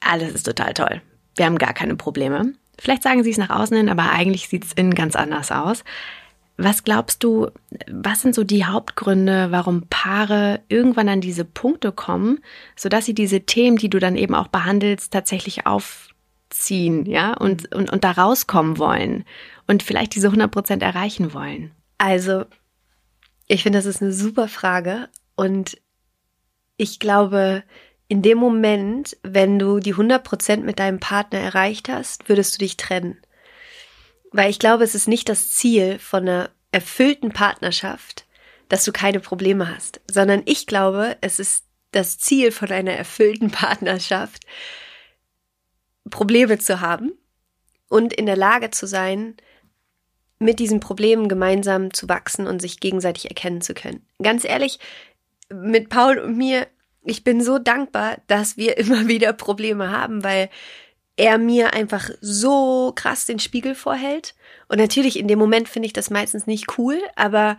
Alles ist total toll. Wir haben gar keine Probleme. Vielleicht sagen sie es nach außen hin, aber eigentlich sieht es innen ganz anders aus. Was glaubst du, was sind so die Hauptgründe, warum Paare irgendwann an diese Punkte kommen, sodass sie diese Themen, die du dann eben auch behandelst, tatsächlich aufziehen, ja, und, und, und da rauskommen wollen und vielleicht diese 100 Prozent erreichen wollen? Also, ich finde, das ist eine super Frage und ich glaube, in dem Moment, wenn du die 100 Prozent mit deinem Partner erreicht hast, würdest du dich trennen. Weil ich glaube, es ist nicht das Ziel von einer erfüllten Partnerschaft, dass du keine Probleme hast, sondern ich glaube, es ist das Ziel von einer erfüllten Partnerschaft, Probleme zu haben und in der Lage zu sein, mit diesen Problemen gemeinsam zu wachsen und sich gegenseitig erkennen zu können. Ganz ehrlich, mit Paul und mir, ich bin so dankbar, dass wir immer wieder Probleme haben, weil er mir einfach so krass den Spiegel vorhält. Und natürlich, in dem Moment finde ich das meistens nicht cool, aber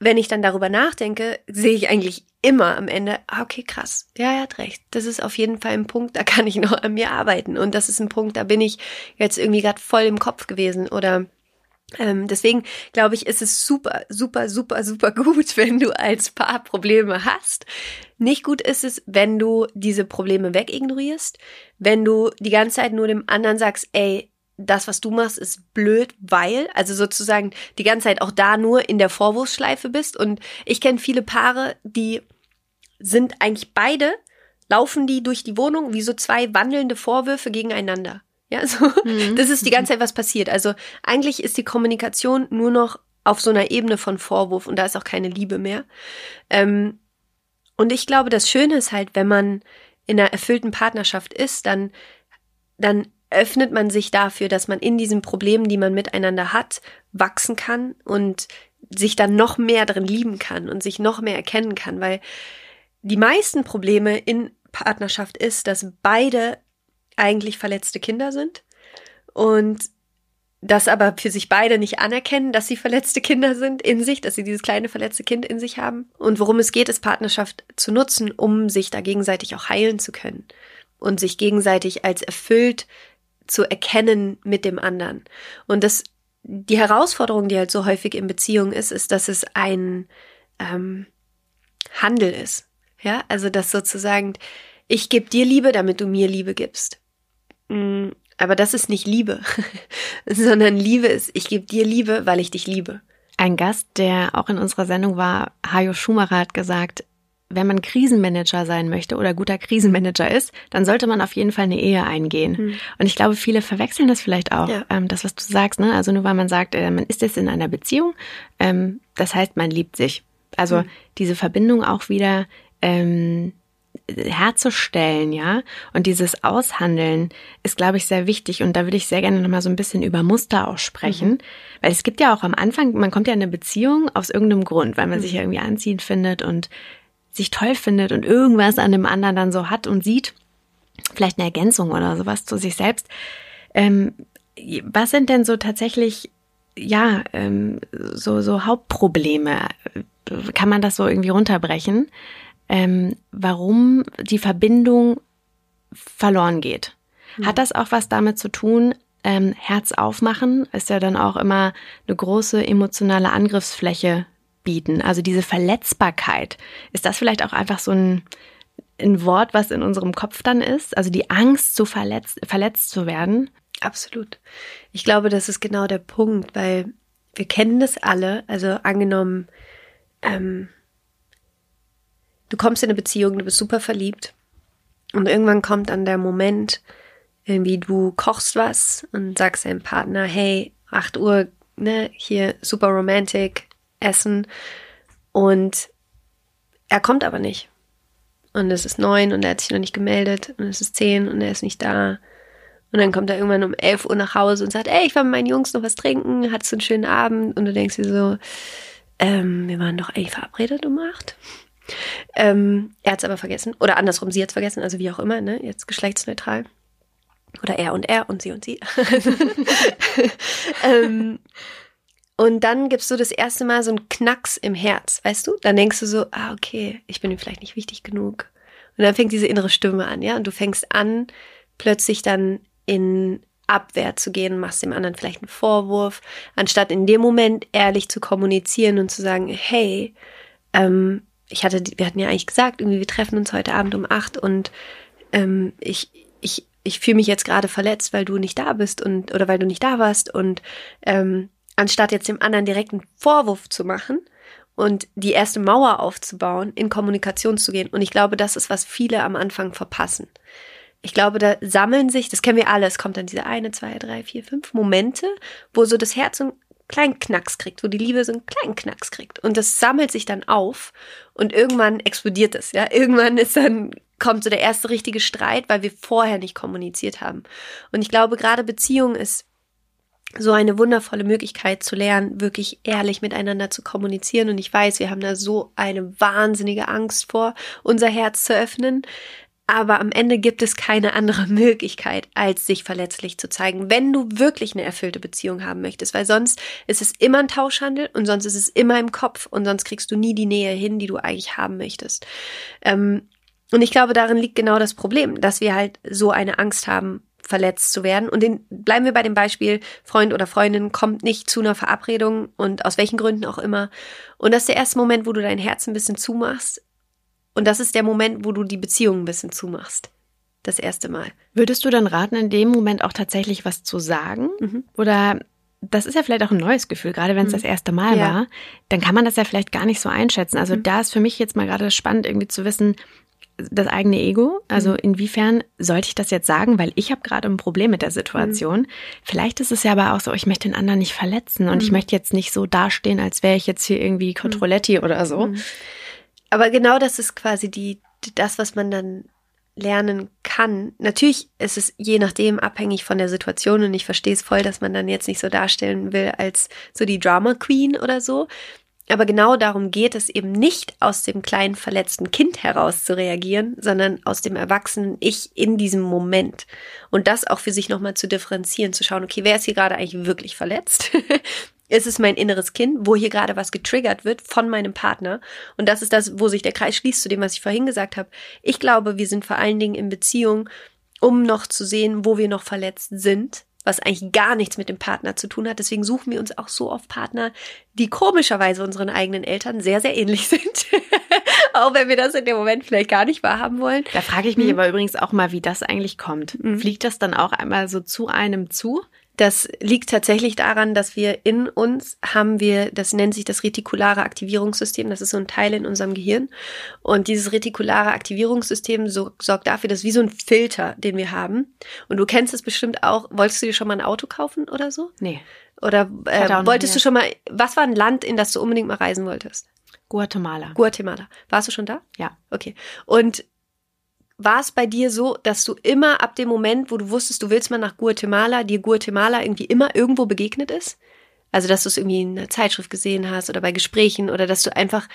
wenn ich dann darüber nachdenke, sehe ich eigentlich immer am Ende, ah, okay, krass, ja, er hat recht. Das ist auf jeden Fall ein Punkt, da kann ich noch an mir arbeiten. Und das ist ein Punkt, da bin ich jetzt irgendwie gerade voll im Kopf gewesen oder ähm, deswegen glaube ich, ist es super, super, super, super gut, wenn du als Paar Probleme hast. Nicht gut ist es, wenn du diese Probleme wegignorierst, wenn du die ganze Zeit nur dem anderen sagst, ey, das, was du machst, ist blöd, weil, also sozusagen die ganze Zeit auch da nur in der Vorwurfsschleife bist. Und ich kenne viele Paare, die sind eigentlich beide, laufen die durch die Wohnung wie so zwei wandelnde Vorwürfe gegeneinander. Ja, so, mhm. das ist die ganze Zeit was passiert. Also eigentlich ist die Kommunikation nur noch auf so einer Ebene von Vorwurf und da ist auch keine Liebe mehr. Ähm, und ich glaube, das Schöne ist halt, wenn man in einer erfüllten Partnerschaft ist, dann, dann öffnet man sich dafür, dass man in diesen Problemen, die man miteinander hat, wachsen kann und sich dann noch mehr drin lieben kann und sich noch mehr erkennen kann, weil die meisten Probleme in Partnerschaft ist, dass beide eigentlich verletzte Kinder sind und das aber für sich beide nicht anerkennen, dass sie verletzte Kinder sind in sich, dass sie dieses kleine verletzte Kind in sich haben. Und worum es geht, ist Partnerschaft zu nutzen, um sich da gegenseitig auch heilen zu können und sich gegenseitig als erfüllt zu erkennen mit dem anderen. Und das, die Herausforderung, die halt so häufig in Beziehungen ist, ist, dass es ein ähm, Handel ist. Ja, also dass sozusagen ich gebe dir Liebe, damit du mir Liebe gibst. Mm, aber das ist nicht Liebe, sondern Liebe ist, ich gebe dir Liebe, weil ich dich liebe. Ein Gast, der auch in unserer Sendung war, Hajo Schumacher, hat gesagt, wenn man Krisenmanager sein möchte oder guter Krisenmanager ist, dann sollte man auf jeden Fall eine Ehe eingehen. Mhm. Und ich glaube, viele verwechseln das vielleicht auch, ja. ähm, das, was du sagst. Ne? Also nur weil man sagt, äh, man ist jetzt in einer Beziehung, ähm, das heißt, man liebt sich. Also mhm. diese Verbindung auch wieder ähm, herzustellen, ja, und dieses Aushandeln ist, glaube ich, sehr wichtig. Und da würde ich sehr gerne nochmal so ein bisschen über Muster aussprechen, mhm. weil es gibt ja auch am Anfang, man kommt ja in eine Beziehung aus irgendeinem Grund, weil man mhm. sich ja irgendwie anziehend findet und sich toll findet und irgendwas an dem anderen dann so hat und sieht, vielleicht eine Ergänzung oder sowas zu sich selbst. Ähm, was sind denn so tatsächlich, ja, ähm, so, so Hauptprobleme? Kann man das so irgendwie runterbrechen? Ähm, warum die Verbindung verloren geht. Mhm. Hat das auch was damit zu tun, ähm, Herz aufmachen ist ja dann auch immer eine große emotionale Angriffsfläche bieten. Also diese Verletzbarkeit. Ist das vielleicht auch einfach so ein, ein Wort, was in unserem Kopf dann ist? Also die Angst, zu verletzt, verletzt zu werden? Absolut. Ich glaube, das ist genau der Punkt, weil wir kennen das alle. Also angenommen, ähm, du kommst in eine Beziehung, du bist super verliebt und irgendwann kommt dann der Moment, irgendwie du kochst was und sagst deinem Partner, hey, 8 Uhr, ne, hier super romantic, essen und er kommt aber nicht. Und es ist neun und er hat sich noch nicht gemeldet und es ist zehn und er ist nicht da. Und dann kommt er irgendwann um 11 Uhr nach Hause und sagt, ey, ich war mit meinen Jungs noch was trinken, hattest du einen schönen Abend? Und du denkst dir so, ähm, wir waren doch eigentlich verabredet um acht. Ähm, er hat es aber vergessen. Oder andersrum, sie hat es vergessen, also wie auch immer, ne? Jetzt geschlechtsneutral. Oder er und er und sie und sie. ähm, und dann gibst du das erste Mal so einen Knacks im Herz, weißt du? Dann denkst du so, ah, okay, ich bin ihm vielleicht nicht wichtig genug. Und dann fängt diese innere Stimme an, ja? Und du fängst an, plötzlich dann in Abwehr zu gehen, machst dem anderen vielleicht einen Vorwurf, anstatt in dem Moment ehrlich zu kommunizieren und zu sagen, hey, ähm, ich hatte, wir hatten ja eigentlich gesagt, irgendwie wir treffen uns heute Abend um acht und ähm, ich, ich, ich fühle mich jetzt gerade verletzt, weil du nicht da bist und oder weil du nicht da warst und ähm, anstatt jetzt dem anderen direkt einen Vorwurf zu machen und die erste Mauer aufzubauen, in Kommunikation zu gehen. Und ich glaube, das ist, was viele am Anfang verpassen. Ich glaube, da sammeln sich, das kennen wir alle, es kommt dann diese eine, zwei, drei, vier, fünf Momente, wo so das Herz und kleinen Knacks kriegt, wo die Liebe so einen kleinen Knacks kriegt. Und das sammelt sich dann auf und irgendwann explodiert es, ja. Irgendwann ist dann, kommt so der erste richtige Streit, weil wir vorher nicht kommuniziert haben. Und ich glaube, gerade Beziehung ist so eine wundervolle Möglichkeit zu lernen, wirklich ehrlich miteinander zu kommunizieren. Und ich weiß, wir haben da so eine wahnsinnige Angst vor, unser Herz zu öffnen. Aber am Ende gibt es keine andere Möglichkeit, als sich verletzlich zu zeigen, wenn du wirklich eine erfüllte Beziehung haben möchtest, weil sonst ist es immer ein Tauschhandel und sonst ist es immer im Kopf und sonst kriegst du nie die Nähe hin, die du eigentlich haben möchtest. Ähm, und ich glaube, darin liegt genau das Problem, dass wir halt so eine Angst haben, verletzt zu werden. Und den, bleiben wir bei dem Beispiel, Freund oder Freundin kommt nicht zu einer Verabredung und aus welchen Gründen auch immer. Und das ist der erste Moment, wo du dein Herz ein bisschen zumachst und das ist der Moment, wo du die Beziehung ein bisschen zumachst. Das erste Mal. Würdest du dann raten, in dem Moment auch tatsächlich was zu sagen? Mhm. Oder das ist ja vielleicht auch ein neues Gefühl, gerade wenn es mhm. das erste Mal ja. war, dann kann man das ja vielleicht gar nicht so einschätzen. Also mhm. da ist für mich jetzt mal gerade spannend, irgendwie zu wissen, das eigene Ego, also mhm. inwiefern sollte ich das jetzt sagen, weil ich habe gerade ein Problem mit der Situation. Mhm. Vielleicht ist es ja aber auch so, ich möchte den anderen nicht verletzen und ich mhm. möchte jetzt nicht so dastehen, als wäre ich jetzt hier irgendwie Controletti oder so. Aber genau das ist quasi die, das, was man dann lernen kann. Natürlich ist es je nachdem abhängig von der Situation und ich verstehe es voll, dass man dann jetzt nicht so darstellen will als so die Drama Queen oder so. Aber genau darum geht es eben nicht aus dem kleinen verletzten Kind heraus zu reagieren, sondern aus dem erwachsenen Ich in diesem Moment. Und das auch für sich nochmal zu differenzieren, zu schauen, okay, wer ist hier gerade eigentlich wirklich verletzt? ist es mein inneres Kind, wo hier gerade was getriggert wird von meinem Partner? Und das ist das, wo sich der Kreis schließt zu dem, was ich vorhin gesagt habe. Ich glaube, wir sind vor allen Dingen in Beziehung, um noch zu sehen, wo wir noch verletzt sind was eigentlich gar nichts mit dem Partner zu tun hat. Deswegen suchen wir uns auch so oft Partner, die komischerweise unseren eigenen Eltern sehr, sehr ähnlich sind. auch wenn wir das in dem Moment vielleicht gar nicht wahrhaben wollen. Da frage ich mich hm. aber übrigens auch mal, wie das eigentlich kommt. Hm. Fliegt das dann auch einmal so zu einem zu? Das liegt tatsächlich daran, dass wir in uns haben wir, das nennt sich das retikulare Aktivierungssystem, das ist so ein Teil in unserem Gehirn. Und dieses retikulare Aktivierungssystem so, sorgt dafür, dass wie so ein Filter, den wir haben. Und du kennst es bestimmt auch. Wolltest du dir schon mal ein Auto kaufen oder so? Nee. Oder äh, wolltest du schon mal, was war ein Land, in das du unbedingt mal reisen wolltest? Guatemala. Guatemala. Warst du schon da? Ja. Okay. Und war es bei dir so, dass du immer ab dem Moment, wo du wusstest, du willst mal nach Guatemala, dir Guatemala irgendwie immer irgendwo begegnet ist? Also, dass du es irgendwie in einer Zeitschrift gesehen hast oder bei Gesprächen oder dass du einfach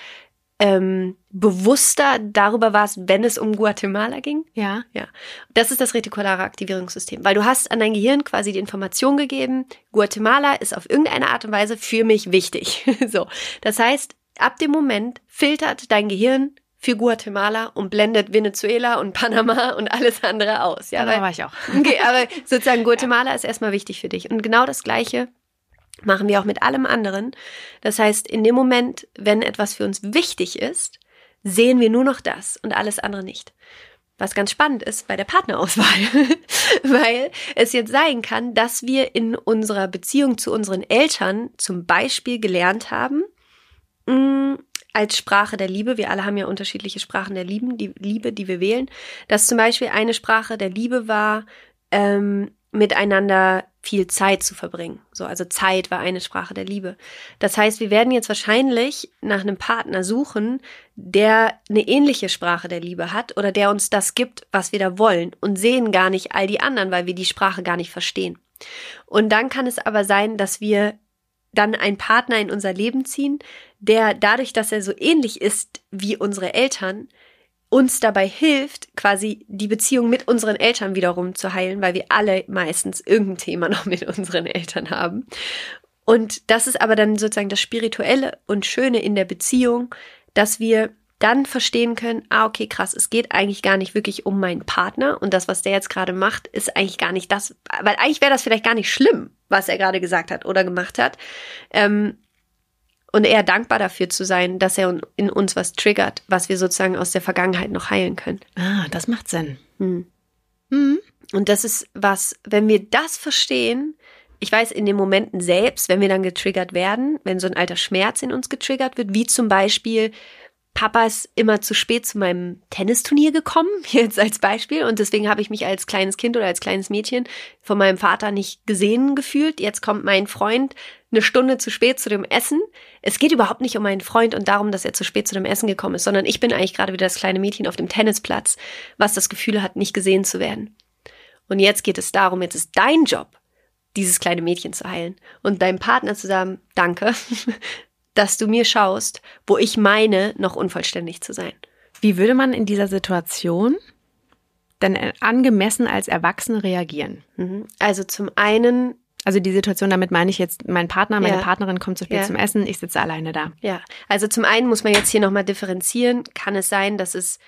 ähm, bewusster darüber warst, wenn es um Guatemala ging? Ja. Ja. Das ist das retikulare Aktivierungssystem, weil du hast an dein Gehirn quasi die Information gegeben, Guatemala ist auf irgendeine Art und Weise für mich wichtig. so. Das heißt, ab dem Moment filtert dein Gehirn für Guatemala und blendet Venezuela und Panama und alles andere aus. Ja, da war ich auch. Okay, aber sozusagen Guatemala ist erstmal wichtig für dich. Und genau das Gleiche machen wir auch mit allem anderen. Das heißt, in dem Moment, wenn etwas für uns wichtig ist, sehen wir nur noch das und alles andere nicht. Was ganz spannend ist bei der Partnerauswahl, weil es jetzt sein kann, dass wir in unserer Beziehung zu unseren Eltern zum Beispiel gelernt haben, mm, als Sprache der Liebe, wir alle haben ja unterschiedliche Sprachen der Liebe, die Liebe, die wir wählen, dass zum Beispiel eine Sprache der Liebe war, ähm, miteinander viel Zeit zu verbringen. So, also Zeit war eine Sprache der Liebe. Das heißt, wir werden jetzt wahrscheinlich nach einem Partner suchen, der eine ähnliche Sprache der Liebe hat oder der uns das gibt, was wir da wollen und sehen gar nicht all die anderen, weil wir die Sprache gar nicht verstehen. Und dann kann es aber sein, dass wir dann einen Partner in unser Leben ziehen, der dadurch, dass er so ähnlich ist wie unsere Eltern, uns dabei hilft, quasi die Beziehung mit unseren Eltern wiederum zu heilen, weil wir alle meistens irgendein Thema noch mit unseren Eltern haben. Und das ist aber dann sozusagen das Spirituelle und Schöne in der Beziehung, dass wir dann verstehen können, ah, okay, krass, es geht eigentlich gar nicht wirklich um meinen Partner und das, was der jetzt gerade macht, ist eigentlich gar nicht das, weil eigentlich wäre das vielleicht gar nicht schlimm, was er gerade gesagt hat oder gemacht hat. Ähm, und eher dankbar dafür zu sein, dass er in uns was triggert, was wir sozusagen aus der Vergangenheit noch heilen können. Ah, das macht Sinn. Hm. Hm. Und das ist was, wenn wir das verstehen, ich weiß, in den Momenten selbst, wenn wir dann getriggert werden, wenn so ein alter Schmerz in uns getriggert wird, wie zum Beispiel, Papa ist immer zu spät zu meinem Tennisturnier gekommen, jetzt als Beispiel. Und deswegen habe ich mich als kleines Kind oder als kleines Mädchen von meinem Vater nicht gesehen gefühlt. Jetzt kommt mein Freund eine Stunde zu spät zu dem Essen. Es geht überhaupt nicht um meinen Freund und darum, dass er zu spät zu dem Essen gekommen ist, sondern ich bin eigentlich gerade wieder das kleine Mädchen auf dem Tennisplatz, was das Gefühl hat, nicht gesehen zu werden. Und jetzt geht es darum, jetzt ist dein Job, dieses kleine Mädchen zu heilen und deinem Partner zu sagen, danke, dass du mir schaust, wo ich meine, noch unvollständig zu sein. Wie würde man in dieser Situation denn angemessen als Erwachsene reagieren? Mhm. Also zum einen also die Situation, damit meine ich jetzt, mein Partner, meine ja. Partnerin kommt zu spät ja. zum Essen, ich sitze alleine da. Ja, also zum einen muss man jetzt hier nochmal differenzieren. Kann es sein, dass es,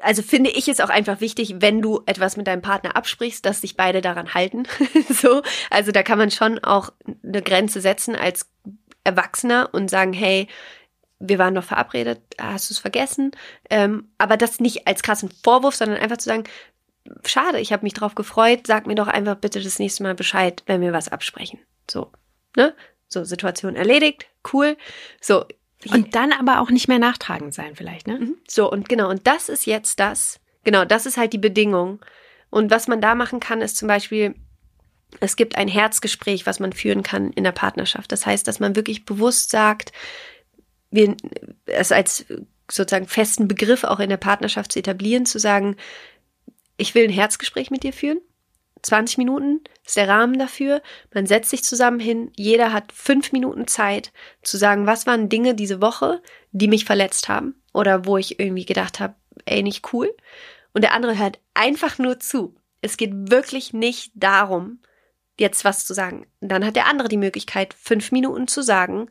also finde ich es auch einfach wichtig, wenn du etwas mit deinem Partner absprichst, dass sich beide daran halten. so, also da kann man schon auch eine Grenze setzen als Erwachsener und sagen, hey, wir waren doch verabredet, hast du es vergessen? Ähm, aber das nicht als krassen Vorwurf, sondern einfach zu sagen, schade, ich habe mich drauf gefreut, sag mir doch einfach bitte das nächste Mal Bescheid, wenn wir was absprechen. So, ne? So, Situation erledigt, cool. So. Und dann aber auch nicht mehr nachtragend sein, vielleicht, ne? Mhm. So, und genau, und das ist jetzt das. Genau, das ist halt die Bedingung. Und was man da machen kann, ist zum Beispiel, es gibt ein Herzgespräch, was man führen kann in der Partnerschaft. Das heißt, dass man wirklich bewusst sagt, wir, es als sozusagen festen Begriff auch in der Partnerschaft zu etablieren, zu sagen, ich will ein Herzgespräch mit dir führen. 20 Minuten ist der Rahmen dafür. Man setzt sich zusammen hin. Jeder hat fünf Minuten Zeit zu sagen, was waren Dinge diese Woche, die mich verletzt haben oder wo ich irgendwie gedacht habe, ey, nicht cool. Und der andere hört einfach nur zu. Es geht wirklich nicht darum, jetzt was zu sagen. Dann hat der andere die Möglichkeit, fünf Minuten zu sagen,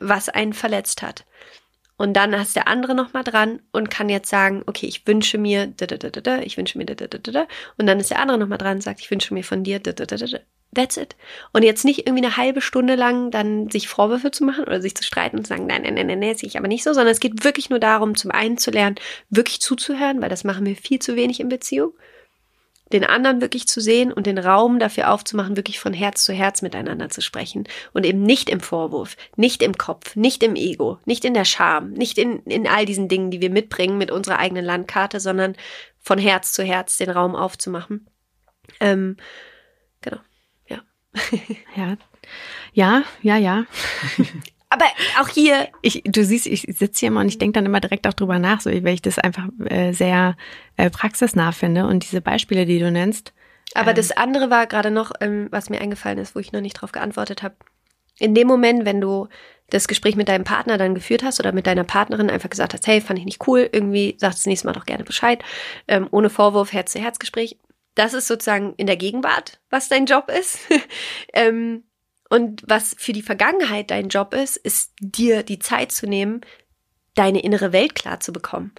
was einen verletzt hat. Und dann ist der andere nochmal dran und kann jetzt sagen, okay, ich wünsche mir, ich wünsche mir, und dann ist der andere nochmal dran und sagt, ich wünsche mir von dir. That's it. Und jetzt nicht irgendwie eine halbe Stunde lang dann sich Vorwürfe zu machen oder sich zu streiten und zu sagen, nein, nein, nein, nein, nein, sehe ich aber nicht so, sondern es geht wirklich nur darum, zum einen zu lernen, wirklich zuzuhören, weil das machen wir viel zu wenig in Beziehung den anderen wirklich zu sehen und den Raum dafür aufzumachen, wirklich von Herz zu Herz miteinander zu sprechen und eben nicht im Vorwurf, nicht im Kopf, nicht im Ego, nicht in der Scham, nicht in, in all diesen Dingen, die wir mitbringen mit unserer eigenen Landkarte, sondern von Herz zu Herz den Raum aufzumachen. Ähm, genau, ja. ja. Ja, ja, ja. Aber auch hier. Ich, du siehst, ich sitze hier immer und ich denke dann immer direkt auch drüber nach, so, weil ich das einfach äh, sehr äh, praxisnah finde und diese Beispiele, die du nennst. Aber ähm, das andere war gerade noch, ähm, was mir eingefallen ist, wo ich noch nicht drauf geantwortet habe. In dem Moment, wenn du das Gespräch mit deinem Partner dann geführt hast oder mit deiner Partnerin einfach gesagt hast, hey, fand ich nicht cool, irgendwie sagst du das nächste Mal doch gerne Bescheid, ähm, ohne Vorwurf, Herz-zu-Herz-Gespräch. Das ist sozusagen in der Gegenwart, was dein Job ist. ähm, und was für die Vergangenheit dein Job ist, ist dir die Zeit zu nehmen, deine innere Welt klar zu bekommen.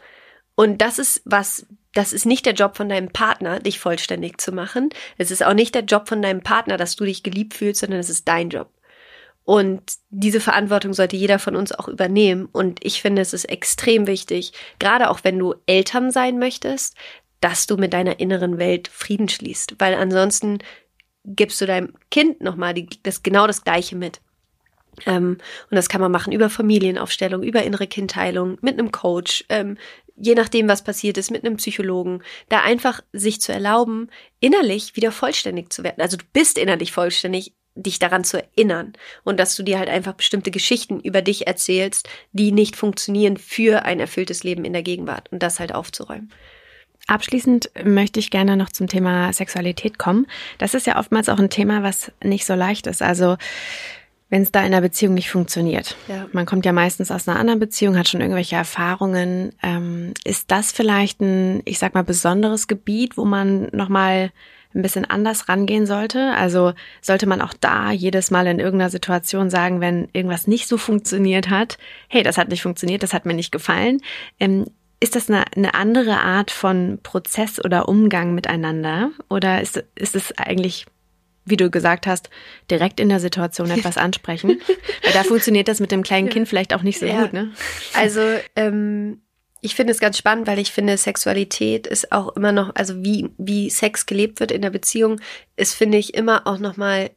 Und das ist was, das ist nicht der Job von deinem Partner, dich vollständig zu machen. Es ist auch nicht der Job von deinem Partner, dass du dich geliebt fühlst, sondern es ist dein Job. Und diese Verantwortung sollte jeder von uns auch übernehmen. Und ich finde, es ist extrem wichtig, gerade auch wenn du Eltern sein möchtest, dass du mit deiner inneren Welt Frieden schließt. Weil ansonsten gibst du deinem Kind nochmal die, das, genau das Gleiche mit. Ähm, und das kann man machen über Familienaufstellung, über innere Kindheilung, mit einem Coach, ähm, je nachdem, was passiert ist, mit einem Psychologen, da einfach sich zu erlauben, innerlich wieder vollständig zu werden. Also du bist innerlich vollständig, dich daran zu erinnern und dass du dir halt einfach bestimmte Geschichten über dich erzählst, die nicht funktionieren für ein erfülltes Leben in der Gegenwart und das halt aufzuräumen. Abschließend möchte ich gerne noch zum Thema Sexualität kommen. Das ist ja oftmals auch ein Thema, was nicht so leicht ist. Also wenn es da in einer Beziehung nicht funktioniert. Ja. Man kommt ja meistens aus einer anderen Beziehung, hat schon irgendwelche Erfahrungen. Ähm, ist das vielleicht ein, ich sag mal, besonderes Gebiet, wo man nochmal ein bisschen anders rangehen sollte? Also sollte man auch da jedes Mal in irgendeiner Situation sagen, wenn irgendwas nicht so funktioniert hat, hey, das hat nicht funktioniert, das hat mir nicht gefallen. Ähm, ist das eine, eine andere Art von Prozess oder Umgang miteinander? Oder ist, ist es eigentlich, wie du gesagt hast, direkt in der Situation etwas ansprechen? Weil da funktioniert das mit dem kleinen Kind vielleicht auch nicht so ja. gut, ne? Also, ähm, ich finde es ganz spannend, weil ich finde, Sexualität ist auch immer noch, also wie, wie Sex gelebt wird in der Beziehung, ist, finde ich, immer auch nochmal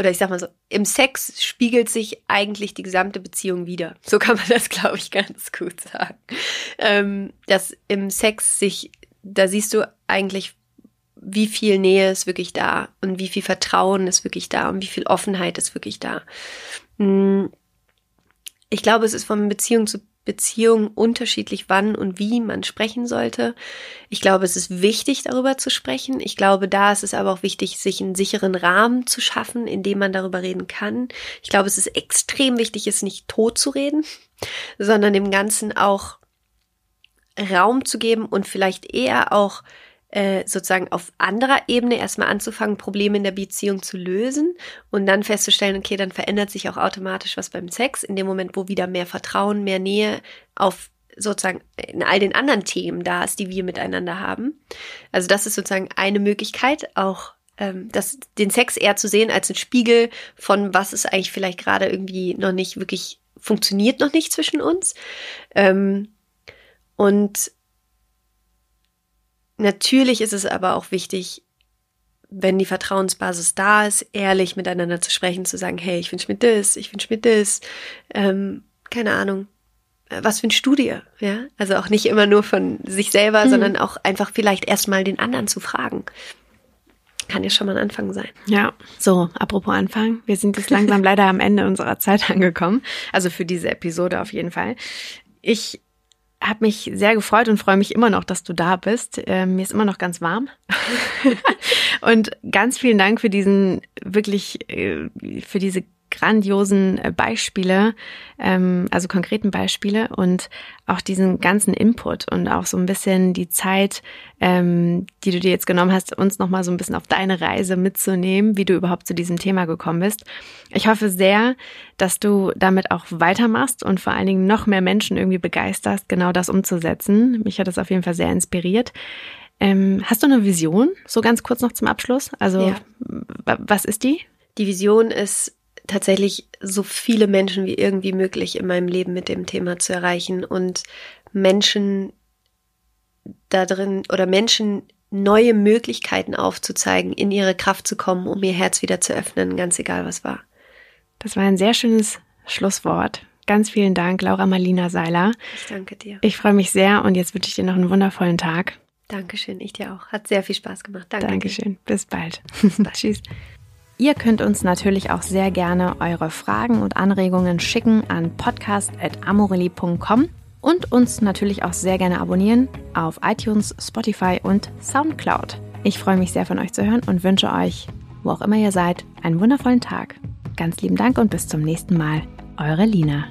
oder ich sag mal so, im Sex spiegelt sich eigentlich die gesamte Beziehung wieder. So kann man das, glaube ich, ganz gut sagen. Ähm, dass im Sex sich, da siehst du eigentlich, wie viel Nähe ist wirklich da und wie viel Vertrauen ist wirklich da und wie viel Offenheit ist wirklich da. Hm. Ich glaube, es ist von Beziehung zu Beziehungen unterschiedlich, wann und wie man sprechen sollte. Ich glaube, es ist wichtig, darüber zu sprechen. Ich glaube, da ist es aber auch wichtig, sich einen sicheren Rahmen zu schaffen, in dem man darüber reden kann. Ich glaube, es ist extrem wichtig, es nicht tot zu reden, sondern dem Ganzen auch Raum zu geben und vielleicht eher auch äh, sozusagen auf anderer Ebene erstmal anzufangen, Probleme in der Beziehung zu lösen und dann festzustellen, okay, dann verändert sich auch automatisch was beim Sex, in dem Moment, wo wieder mehr Vertrauen, mehr Nähe auf sozusagen in all den anderen Themen da ist, die wir miteinander haben. Also das ist sozusagen eine Möglichkeit, auch ähm, das, den Sex eher zu sehen als ein Spiegel von was ist eigentlich vielleicht gerade irgendwie noch nicht wirklich funktioniert noch nicht zwischen uns. Ähm, und Natürlich ist es aber auch wichtig, wenn die Vertrauensbasis da ist, ehrlich miteinander zu sprechen, zu sagen, hey, ich wünsche mir das, ich wünsche mir das, ähm, keine Ahnung, äh, was für eine Studie, ja? Also auch nicht immer nur von sich selber, mhm. sondern auch einfach vielleicht erstmal den anderen zu fragen. Kann ja schon mal ein Anfang sein. Ja, so, apropos Anfang, wir sind jetzt langsam leider am Ende unserer Zeit angekommen. Also für diese Episode auf jeden Fall. Ich habe mich sehr gefreut und freue mich immer noch, dass du da bist. Äh, mir ist immer noch ganz warm. und ganz vielen Dank für diesen wirklich, äh, für diese grandiosen äh, Beispiele, ähm, also konkreten Beispiele und auch diesen ganzen Input und auch so ein bisschen die Zeit, ähm, die du dir jetzt genommen hast, uns nochmal so ein bisschen auf deine Reise mitzunehmen, wie du überhaupt zu diesem Thema gekommen bist. Ich hoffe sehr, dass du damit auch weitermachst und vor allen Dingen noch mehr Menschen irgendwie begeisterst, genau das umzusetzen. Mich hat das auf jeden Fall sehr inspiriert. Ähm, hast du eine Vision? So ganz kurz noch zum Abschluss. Also, ja. was ist die? Die Vision ist, tatsächlich so viele Menschen wie irgendwie möglich in meinem Leben mit dem Thema zu erreichen und Menschen da drin oder Menschen neue Möglichkeiten aufzuzeigen, in ihre Kraft zu kommen, um ihr Herz wieder zu öffnen, ganz egal was war. Das war ein sehr schönes Schlusswort. Ganz vielen Dank, Laura Marlina Seiler. Ich danke dir. Ich freue mich sehr und jetzt wünsche ich dir noch einen wundervollen Tag. Dankeschön, ich dir auch. Hat sehr viel Spaß gemacht. Danke. Dankeschön. Bis bald. Bis bald. Tschüss. Ihr könnt uns natürlich auch sehr gerne eure Fragen und Anregungen schicken an podcast.amorelli.com und uns natürlich auch sehr gerne abonnieren auf iTunes, Spotify und Soundcloud. Ich freue mich sehr von euch zu hören und wünsche euch, wo auch immer ihr seid, einen wundervollen Tag. Ganz lieben Dank und bis zum nächsten Mal. Eure Lina.